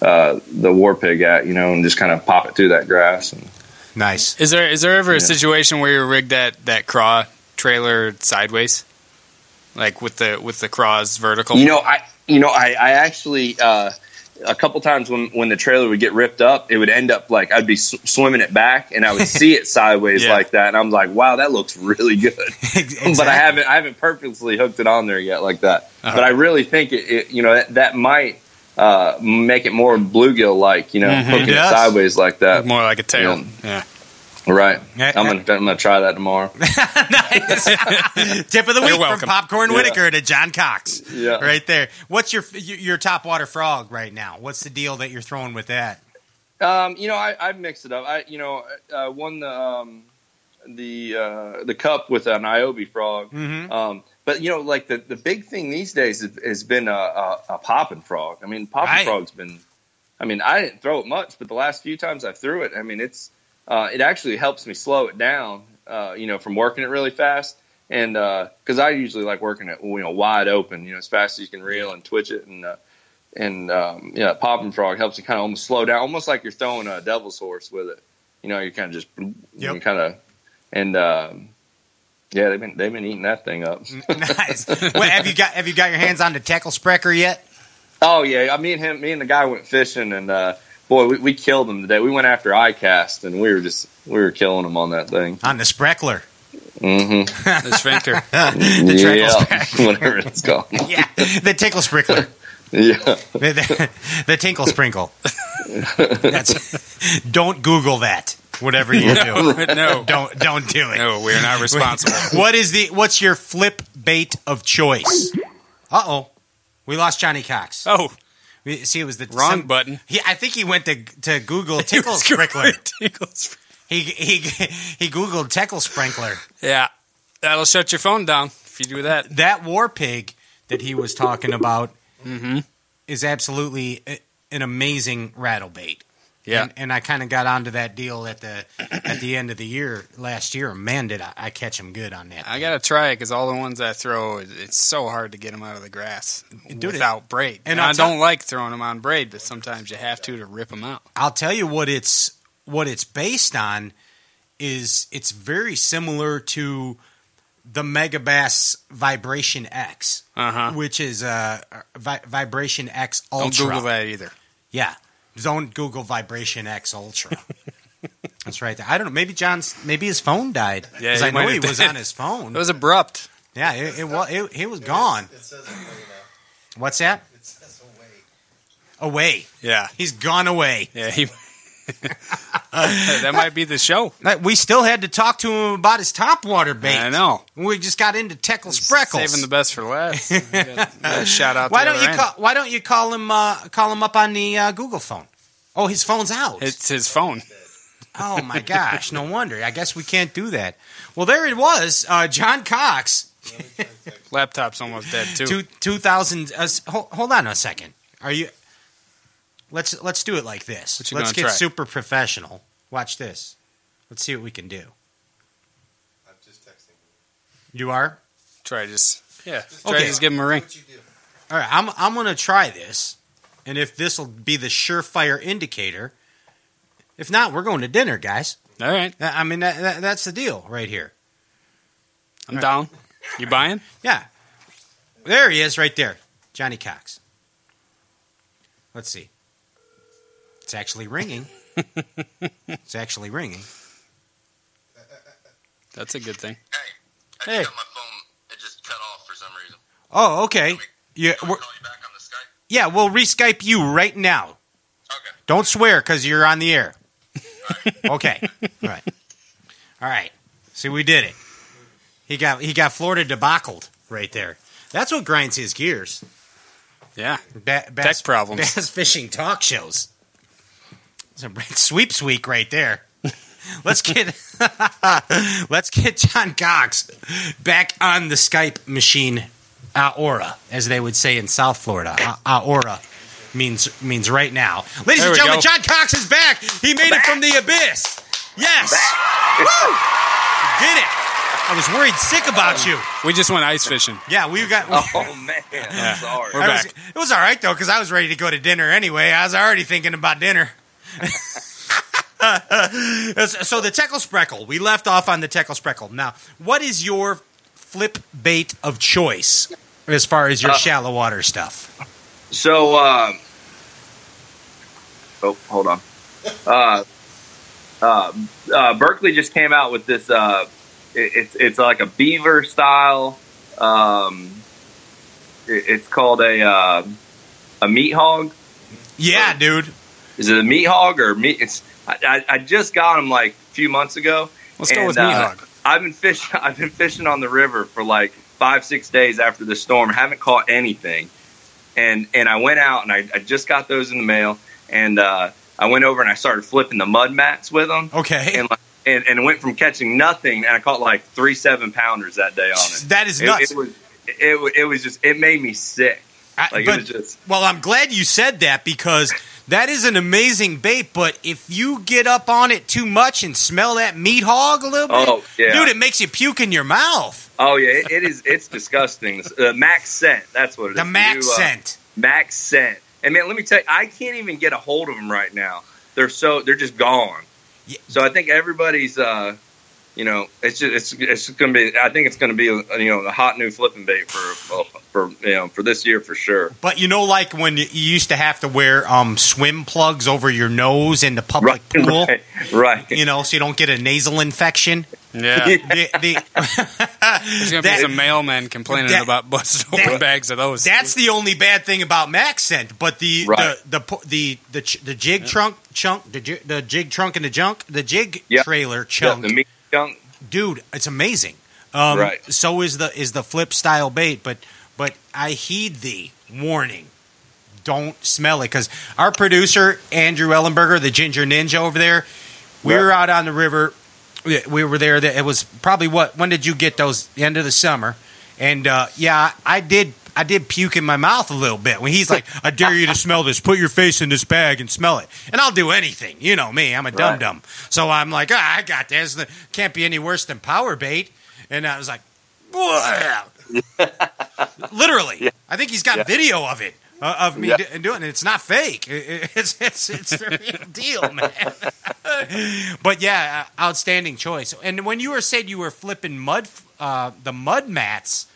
uh, the war pig at. You know, and just kind of pop it through that grass. And, Nice. Is there is there ever a situation where you rigged that that craw trailer sideways, like with the with the craws vertical? You know, I you know I I actually uh, a couple times when when the trailer would get ripped up, it would end up like I'd be sw- swimming it back, and I would see it sideways Yeah. like that, and I'm like, wow, that looks really good. But I haven't I haven't purposely hooked it on there yet like that. Uh-huh. But I really think it, it you know that, that might uh, make it more bluegill like you know Mhm. hooking It it, sideways like that. More like a tail. Yeah. Yeah. Right. I'm gonna I'm gonna try that tomorrow. nice. Tip of the week from Popcorn Yeah. Whitaker to John Cox. Yeah. Right there. What's your your top water frog right now? What's the deal that you're throwing with that? Um, you know, I, I mixed it up. I, you know, I won the um, the uh, the cup with an Iobi frog. Mhm. Um, but you know, like the, the big thing these days has, has been a, a, a popping frog. I mean, popping Right. frog's been. I mean, I didn't throw it much, but the last few times I threw it, I mean, it's uh, it actually helps me slow it down. Uh, you know, from working it really fast, and because I usually like working it, you know, wide open, you know, as fast as you can reel and twitch it, and uh, and um, yeah, popping frog helps you kind of almost slow down, almost like you're throwing a devil's horse with it. You know, you're kind of just Yep. kind of and um, yeah, they've been they've been eating that thing up. nice. What, have you got have you got your hands on the tackle sprecher yet? oh yeah, I me and him, me and the guy went fishing, and uh, boy, we, we killed them today. We went after iCast, and we were just we were killing them on that thing. On the spreckler. Mm-hmm. The sphincter. the tackle yeah, sprecher. whatever it's called. Yeah, the tinkle sprinkler. Yeah, The, the, the tinkle sprinkle. That's, don't Google that. Whatever you do, no, don't don't do it. no, we're not responsible. What is the what's your flip bait of choice? Uh oh, we lost Johnny Cox. Oh, We- See, it was the wrong some- button. He, I think he went to to Google tickle sprinkler. tickle He he he Googled tickle sprinkler. Yeah, that'll shut your phone down if you do that. That war pig that he was talking about Mm-hmm. is absolutely an amazing rattle bait. Yeah, and, and I kind of got onto that deal at the at the end of the year last year. Man, did I, I catch him good on that? I gotta try it because all the ones I throw, it's so hard to get them out of the grass Dude, without braid. and And, tell- don't like throwing them on braid, but sometimes you have to to rip them out. I'll tell you what it's what it's based on is it's very similar to the Megabass Vibration X, Uh huh. which is uh, vi- Vibration X Ultra. Don't. Google that either. Yeah, don't Google Vibration X Ultra. That's right. I don't know. Maybe John's maybe his phone died. Yeah, 'Cause he I know he was died. on his phone. It was abrupt. yeah, it, it was. It, he was gone. It says away now. What's that? It says away. Away. Yeah, He's gone away. yeah. He. that might be the show. We still had to talk to him about his topwater bait. I know. We just got into Teckle Spreckles. Saving the best for last. Shout out. why don't you end. call? Why don't you call him? Uh, call him up on the uh, Google phone. Oh, his phone's out. It's his phone. oh my gosh! No wonder. I guess we can't do that. Well, there it was. Uh, John Cox, Laptop's almost dead too. two two thousand. Uh, hold on a second. Are you? Let's let's do it like this. What you Let's get try? super professional. Watch this. Let's see what we can do. I'm just texting. You are. Try just yeah. Try Okay. just give him a ring. What you do? All right, I'm I'm gonna try this, and if this will be the surefire indicator, if not, we're going to dinner, guys. All right, I mean, that, that, that's the deal right here. I'm down. You buying? Yeah, there he is, right there, Johnny Cox. Let's see. It's actually ringing. it's actually ringing. That's a good thing. Hey, I Hey. just got my phone. It just cut off for some reason. Oh, okay. Yeah, Can we're, call you back on the Skype? yeah, we'll re-Skype you right now. Okay. Don't swear because you're on the air. okay. All right. All right. See, we did it. He got he got Florida debacled right there. That's what grinds his gears. Yeah. Ba- bass, Tech problems. Bass fishing talk shows. It's a sweeps week right there. Let's get let's get John Cox back on the Skype machine. Aora, as they would say in South Florida. A- Aora means means right now. Ladies There and gentlemen, go. John Cox is back. He made it from the abyss. Yes. Woo! Did it. I was worried sick about you. We just went ice fishing. Yeah, we got. Oh man, I'm sorry. We're I was- back. it was all right though because I was ready to go to dinner anyway. I was already thinking about dinner. So the Teckle Spreckle, we left off on the Teckle Spreckle. Now, what is your flip bait of choice as far as your Uh, shallow water stuff? So, uh, oh, hold on. Uh, uh, uh, Berkley just came out with this. Uh, it, it's it's like a beaver style. Um, it, it's called a uh, a meat hog. Yeah, dude. Is it a meat hog or meat? It's I, I, just got them like a few months ago. Let's go with meat uh, hog. I've been fishing. I've been fishing on the river for like five, six days after the storm. Haven't caught anything, and and I went out and I, I just got those in the mail, and uh, I went over and I started flipping the mud mats with them, Okay. and like, and, and went from catching nothing, and I caught like three seven pounders that day on it. That is It, nuts. it was it, it was just it made me sick. I- Like but- it was just well, I'm glad you said that because that is an amazing bait. But if you get up on it too much and smell that meat hog a little bit, Oh, yeah. dude, it makes you puke in your mouth. oh yeah, it, it is it's disgusting. The max scent, that's what it is. The max uh, scent. Max scent. And man, let me tell you, I can't even get a hold of them right now. They're so they're just gone. Yeah. So I think everybody's, uh, you know, it's just it's it's going to be. I think it's going to be you know a hot new flipping bait for for you know for this year for sure. But you know, like when you used to have to wear um, swim plugs over your nose in the public pool, right, right. you know, so you don't get a nasal infection. Yeah. The- the- There's going to be some mailmen complaining that- about busted open that- bags of those. That's the only bad thing about Max scent, but the Right. the, the pu- the the the jig trunk chunk the jig, the jig trunk and the junk the jig Yep. trailer The, chunk, the junk. dude, it's amazing. Um, Right. So is the is the flip style bait, but but I heed thee warning. Don't smell it because our producer Andrew Ellenberger, the Ginger Ninja over there, we Right. were out on the river. We we were there. It was probably what? When did you get those? The end of the summer, and uh, yeah, I did. I did puke in my mouth a little bit when he's like, "I dare you to smell this. Put your face in this bag and smell it." And I'll do anything. You know me. I'm a dum Right. dum. So I'm like, ah, "I got this. Can't be any worse than power bait." And I was like, literally. I think he's got Yeah. video of it. Uh, of me Yeah. do- doing it. It's not fake. It- it- It's it's it's the real deal, man. but yeah, uh, outstanding choice. And when you were said you were flipping mud, uh, the mud mats,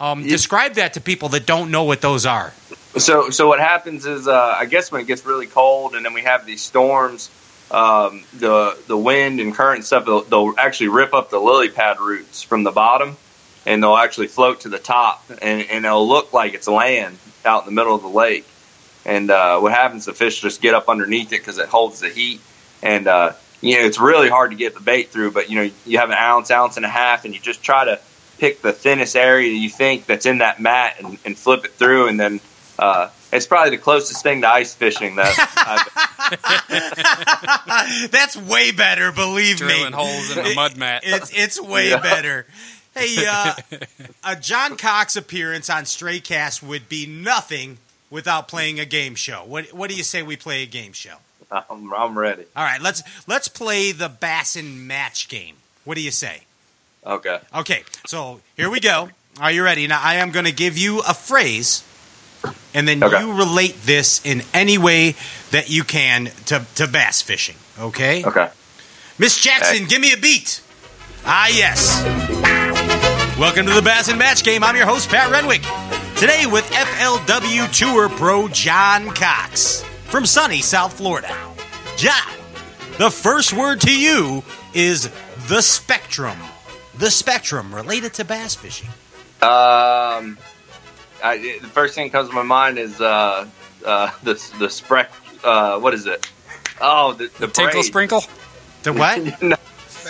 um, Yeah. describe that to people that don't know what those are. So, so what happens is, uh, I guess when it gets really cold, and then we have these storms, um, the the wind and current and stuff, they'll, they'll actually rip up the lily pad roots from the bottom, and they'll actually float to the top, and, and it'll look like it's land out in the middle of the lake. And uh, what happens? The fish just get up underneath it because it holds the heat, and uh, you know it's really hard to get the bait through. But you know you have an ounce, ounce and a half, and you just try to pick the thinnest area you think that's in that mat and, and flip it through, and then uh, it's probably the closest thing to ice fishing that I've That's way better, believe Drilling me. holes in a mud mat. It's it's way Yeah. better. Hey, uh, a John Cox appearance on Straycast would be nothing without playing a game show. What what do you say we play a game show? I'm, I'm ready. All right, let's let's play the Bassin match game. What do you say? Okay. Okay, so here we go. Are you ready? Now I am going to give you a phrase, and then Okay. you relate this in any way that you can to, to bass fishing. Okay. Okay. Miss Jackson, Okay. give me a beat. Ah, yes. Welcome to the Bass and Match Game. I'm your host, Pat Renwick. Today with FLW Tour Pro John Cox from sunny South Florida. John, the first word to you is the spectrum. The spectrum related to bass fishing. Um, I, it- the first thing that comes to my mind is uh, uh, the the sprec. Uh, what is it? Oh, the, the Tinkle braid. sprinkle? The what? no,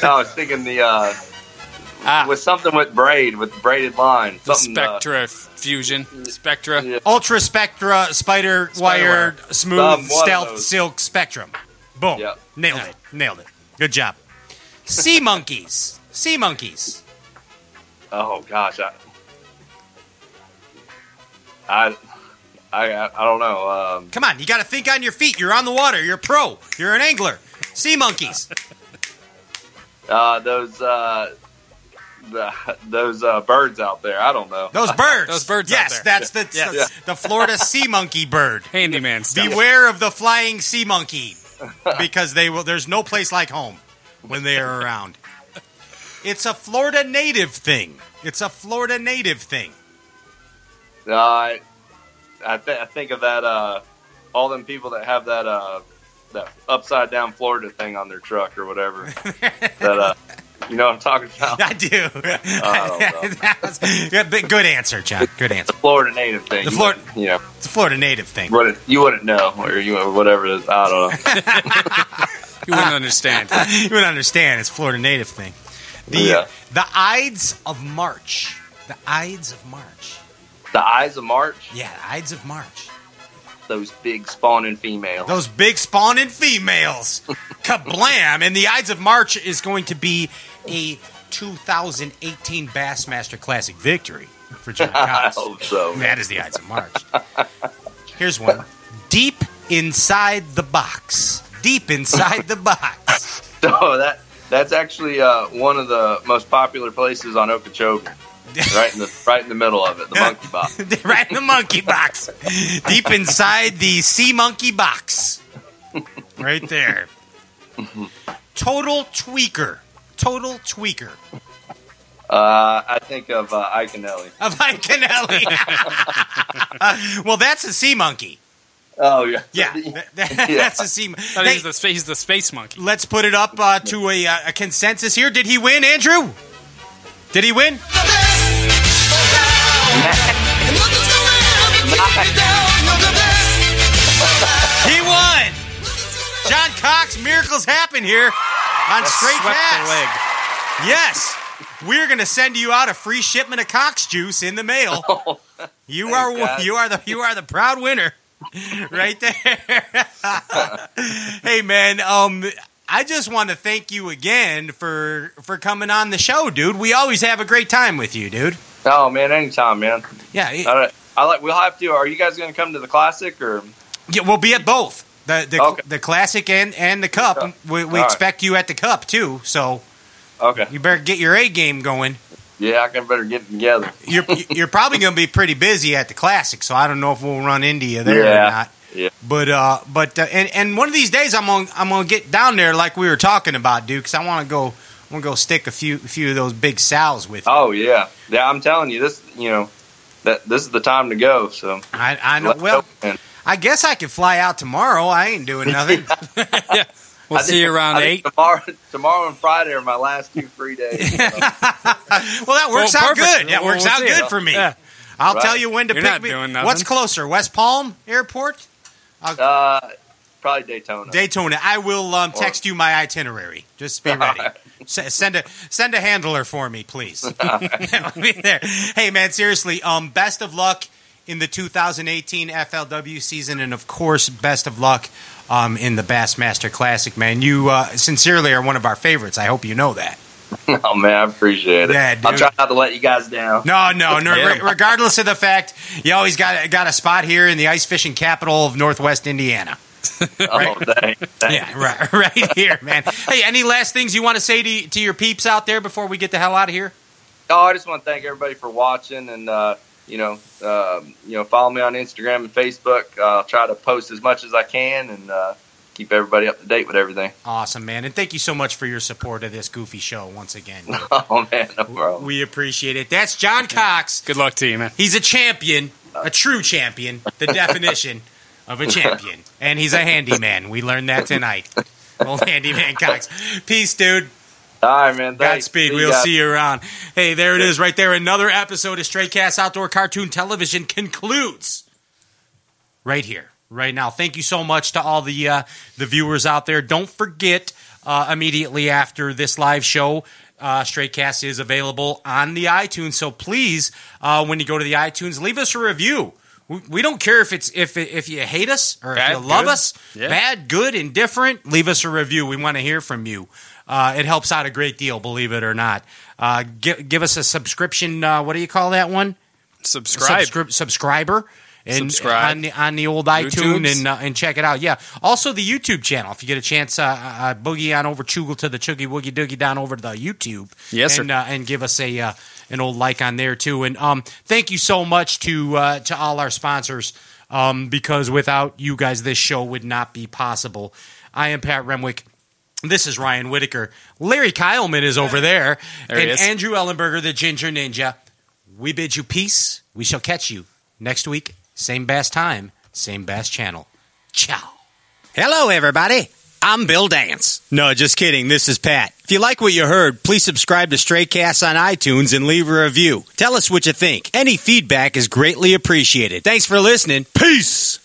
no, I was thinking the uh, Ah. with something with braid, with braided line. The Something, uh, Spectra fusion. Spectra. yeah. Ultra Spectra Spider, Spider Wire wire. Smooth Um, Stealth. Silk Spectrum. Boom. Yeah. Nailed it. Nailed it. Good job. Sea monkeys. Sea monkeys. Oh gosh, I, I, I, I don't know. Um, Come on, you got to think on your feet. You're on the water. You're a pro. You're an angler. Sea monkeys. uh, those, uh, the, those uh, birds out there. I don't know. Those birds. Those birds out Yes, there. that's the Yes. the, the Florida sea monkey bird. Handyman stuff. Beware of the flying sea monkey because they will. There's no place like home when they are around. It's a Florida native thing. It's a Florida native thing. Uh, I, I, th- I think of that. Uh, all them people that have that uh, that upside down Florida thing on their truck or whatever. that uh, you know what I'm talking about? I do. don't know. Was- good, good answer, John. Good answer. The Florida native thing. The You Florida- wouldn't- you know, It's a Florida native thing. wouldn't, you wouldn't know, or you whatever it is. I don't know. You wouldn't understand. you wouldn't understand. It's a Florida native thing. The Yeah. the Ides of March. The Ides of March. The Ides of March. Yeah, the Ides of March. Those big spawning females. Those big spawning females. Kablam! And the Ides of March is going to be a 2018 Bassmaster Classic victory for John I hope so. That is the Ides of March. Here's one. Deep inside the box. Deep inside the box. So oh, that that's actually uh, one of the most popular places on Okeechobee. right in the right in the middle of it, the monkey box. right in the monkey box. Deep inside the sea monkey box. Right there. Total tweaker. Total tweaker. Uh, I think of uh, Ellie. Of Iaconelli. well, that's a sea monkey. Oh yeah, Yeah, that- that- Yeah. that's a sea. I he's the, spa- he's the space monkey. let's put it up uh, to a, uh, a consensus here. Did he win, Andrew? Did he win? He won. John Cox, miracles happen here on Straight Swept the Cast. leg. Yes, we're going to send you out a free shipment of Cox juice in the mail. You are guys. you are the you are the proud winner, right there. hey man, um, I just want to thank you again for for coming on the show, dude. We always have a great time with you, dude. Oh man, anytime, man. Yeah, it- All right. I like. We'll have to. Are you guys going to come to the classic or? yeah we'll be at both the the, Okay. the classic and and the cup. We, we All right. expect you at the cup too, so Okay. you better get your A game going. Yeah, I can better get it together. You're you're probably going to be pretty busy at the classic, so I don't know if we'll run into you there or not. Yeah. But uh, but uh, and and one of these days I'm gonna I'm gonna get down there like we were talking about, dude, because I want to go. I'm gonna go stick a few a few of those big sows with you. Oh yeah, yeah. I'm telling you, this. You know, that this is the time to go. So. I, I know. Well. I guess I could fly out tomorrow. I ain't doing nothing. We'll I see think- you around I eight. Tomorrow, tomorrow and Friday are my last two free days. so. well, that works Well, out perfect. good. That We'll- works we'll out good you. for me. Yeah. I'll Right. tell you when to You're pick not me. doing. What's closer, West Palm Airport, uh, probably Daytona. Daytona? I will um, text you my itinerary. Just be ready. S- send a send a handler for me, please. I'll be there. Hey, man, seriously. Um, best of luck in the 2018 FLW season, and of course, best of luck um, in the Bassmaster Classic, man. You uh, sincerely are one of our favorites. I hope you know that. oh man, I appreciate it. Yeah, I'll dude. try not to let you guys down. No, no, no. Yeah. re- regardless of the fact, you always got got a spot here in the ice fishing capital of Northwest Indiana. Oh, dang, dang. Yeah, right, right here, man. Hey, any last things you want to say to to your peeps out there before we get the hell out of here? Oh, I just want to thank everybody for watching, and uh, you know, um, you know, follow me on Instagram and Facebook. Uh, I'll try to post as much as I can and uh, keep everybody up to date with everything. Awesome, man, and thank you so much for your support of this goofy show once again. Oh man, no problem. We appreciate it. That's John Cox. Good luck to you, man. He's a champion, a true champion, the definition of a champion, and he's a handyman. We learned that tonight. Old handyman Cox. Peace, dude. All right, man. Thanks. Godspeed. See We'll guys. see you around. Hey, there it is right there. Another episode of Stray Cast Outdoor Cartoon Television concludes right here, right now. Thank you so much to all the uh, the viewers out there. Don't forget uh, immediately after this live show, Uh, Stray Cast is available on the iTunes, so please, uh, when you go to the iTunes, leave us a review. We, we don't care if it's if if you hate us or Bad, if you love good. us, Yeah. bad, good, indifferent. Leave us a review. We want to hear from you. Uh, it helps out a great deal, believe it or not. Uh, give, give us a subscription. Uh, what do you call that one? Subscribe. Subscri- subscriber. And Subscribe. on the on the old iTunes YouTubes. and uh, and check it out. Yeah. Also the YouTube channel. If you get a chance, uh, uh, boogie on over Chugle to the Chuggy Woogie Doogie down over to the YouTube. Yes, sir. and, uh, and give us a uh, an old like on there too. And um, thank you so much to uh, to all our sponsors. Um, because without you guys, this show would not be possible. I am Pat Remwick. This is Ryan Whitaker. Larry Kyleman is over there, There and is. Andrew Ellenberger, the Ginger Ninja. We bid you peace. We shall catch you next week. Same bass time, same bass channel. Ciao. Hello, everybody. I'm Bill Dance. No, just kidding. This is Pat. If you like what you heard, please subscribe to Stray Cast on iTunes and leave a review. Tell us what you think. Any feedback is greatly appreciated. Thanks for listening. Peace.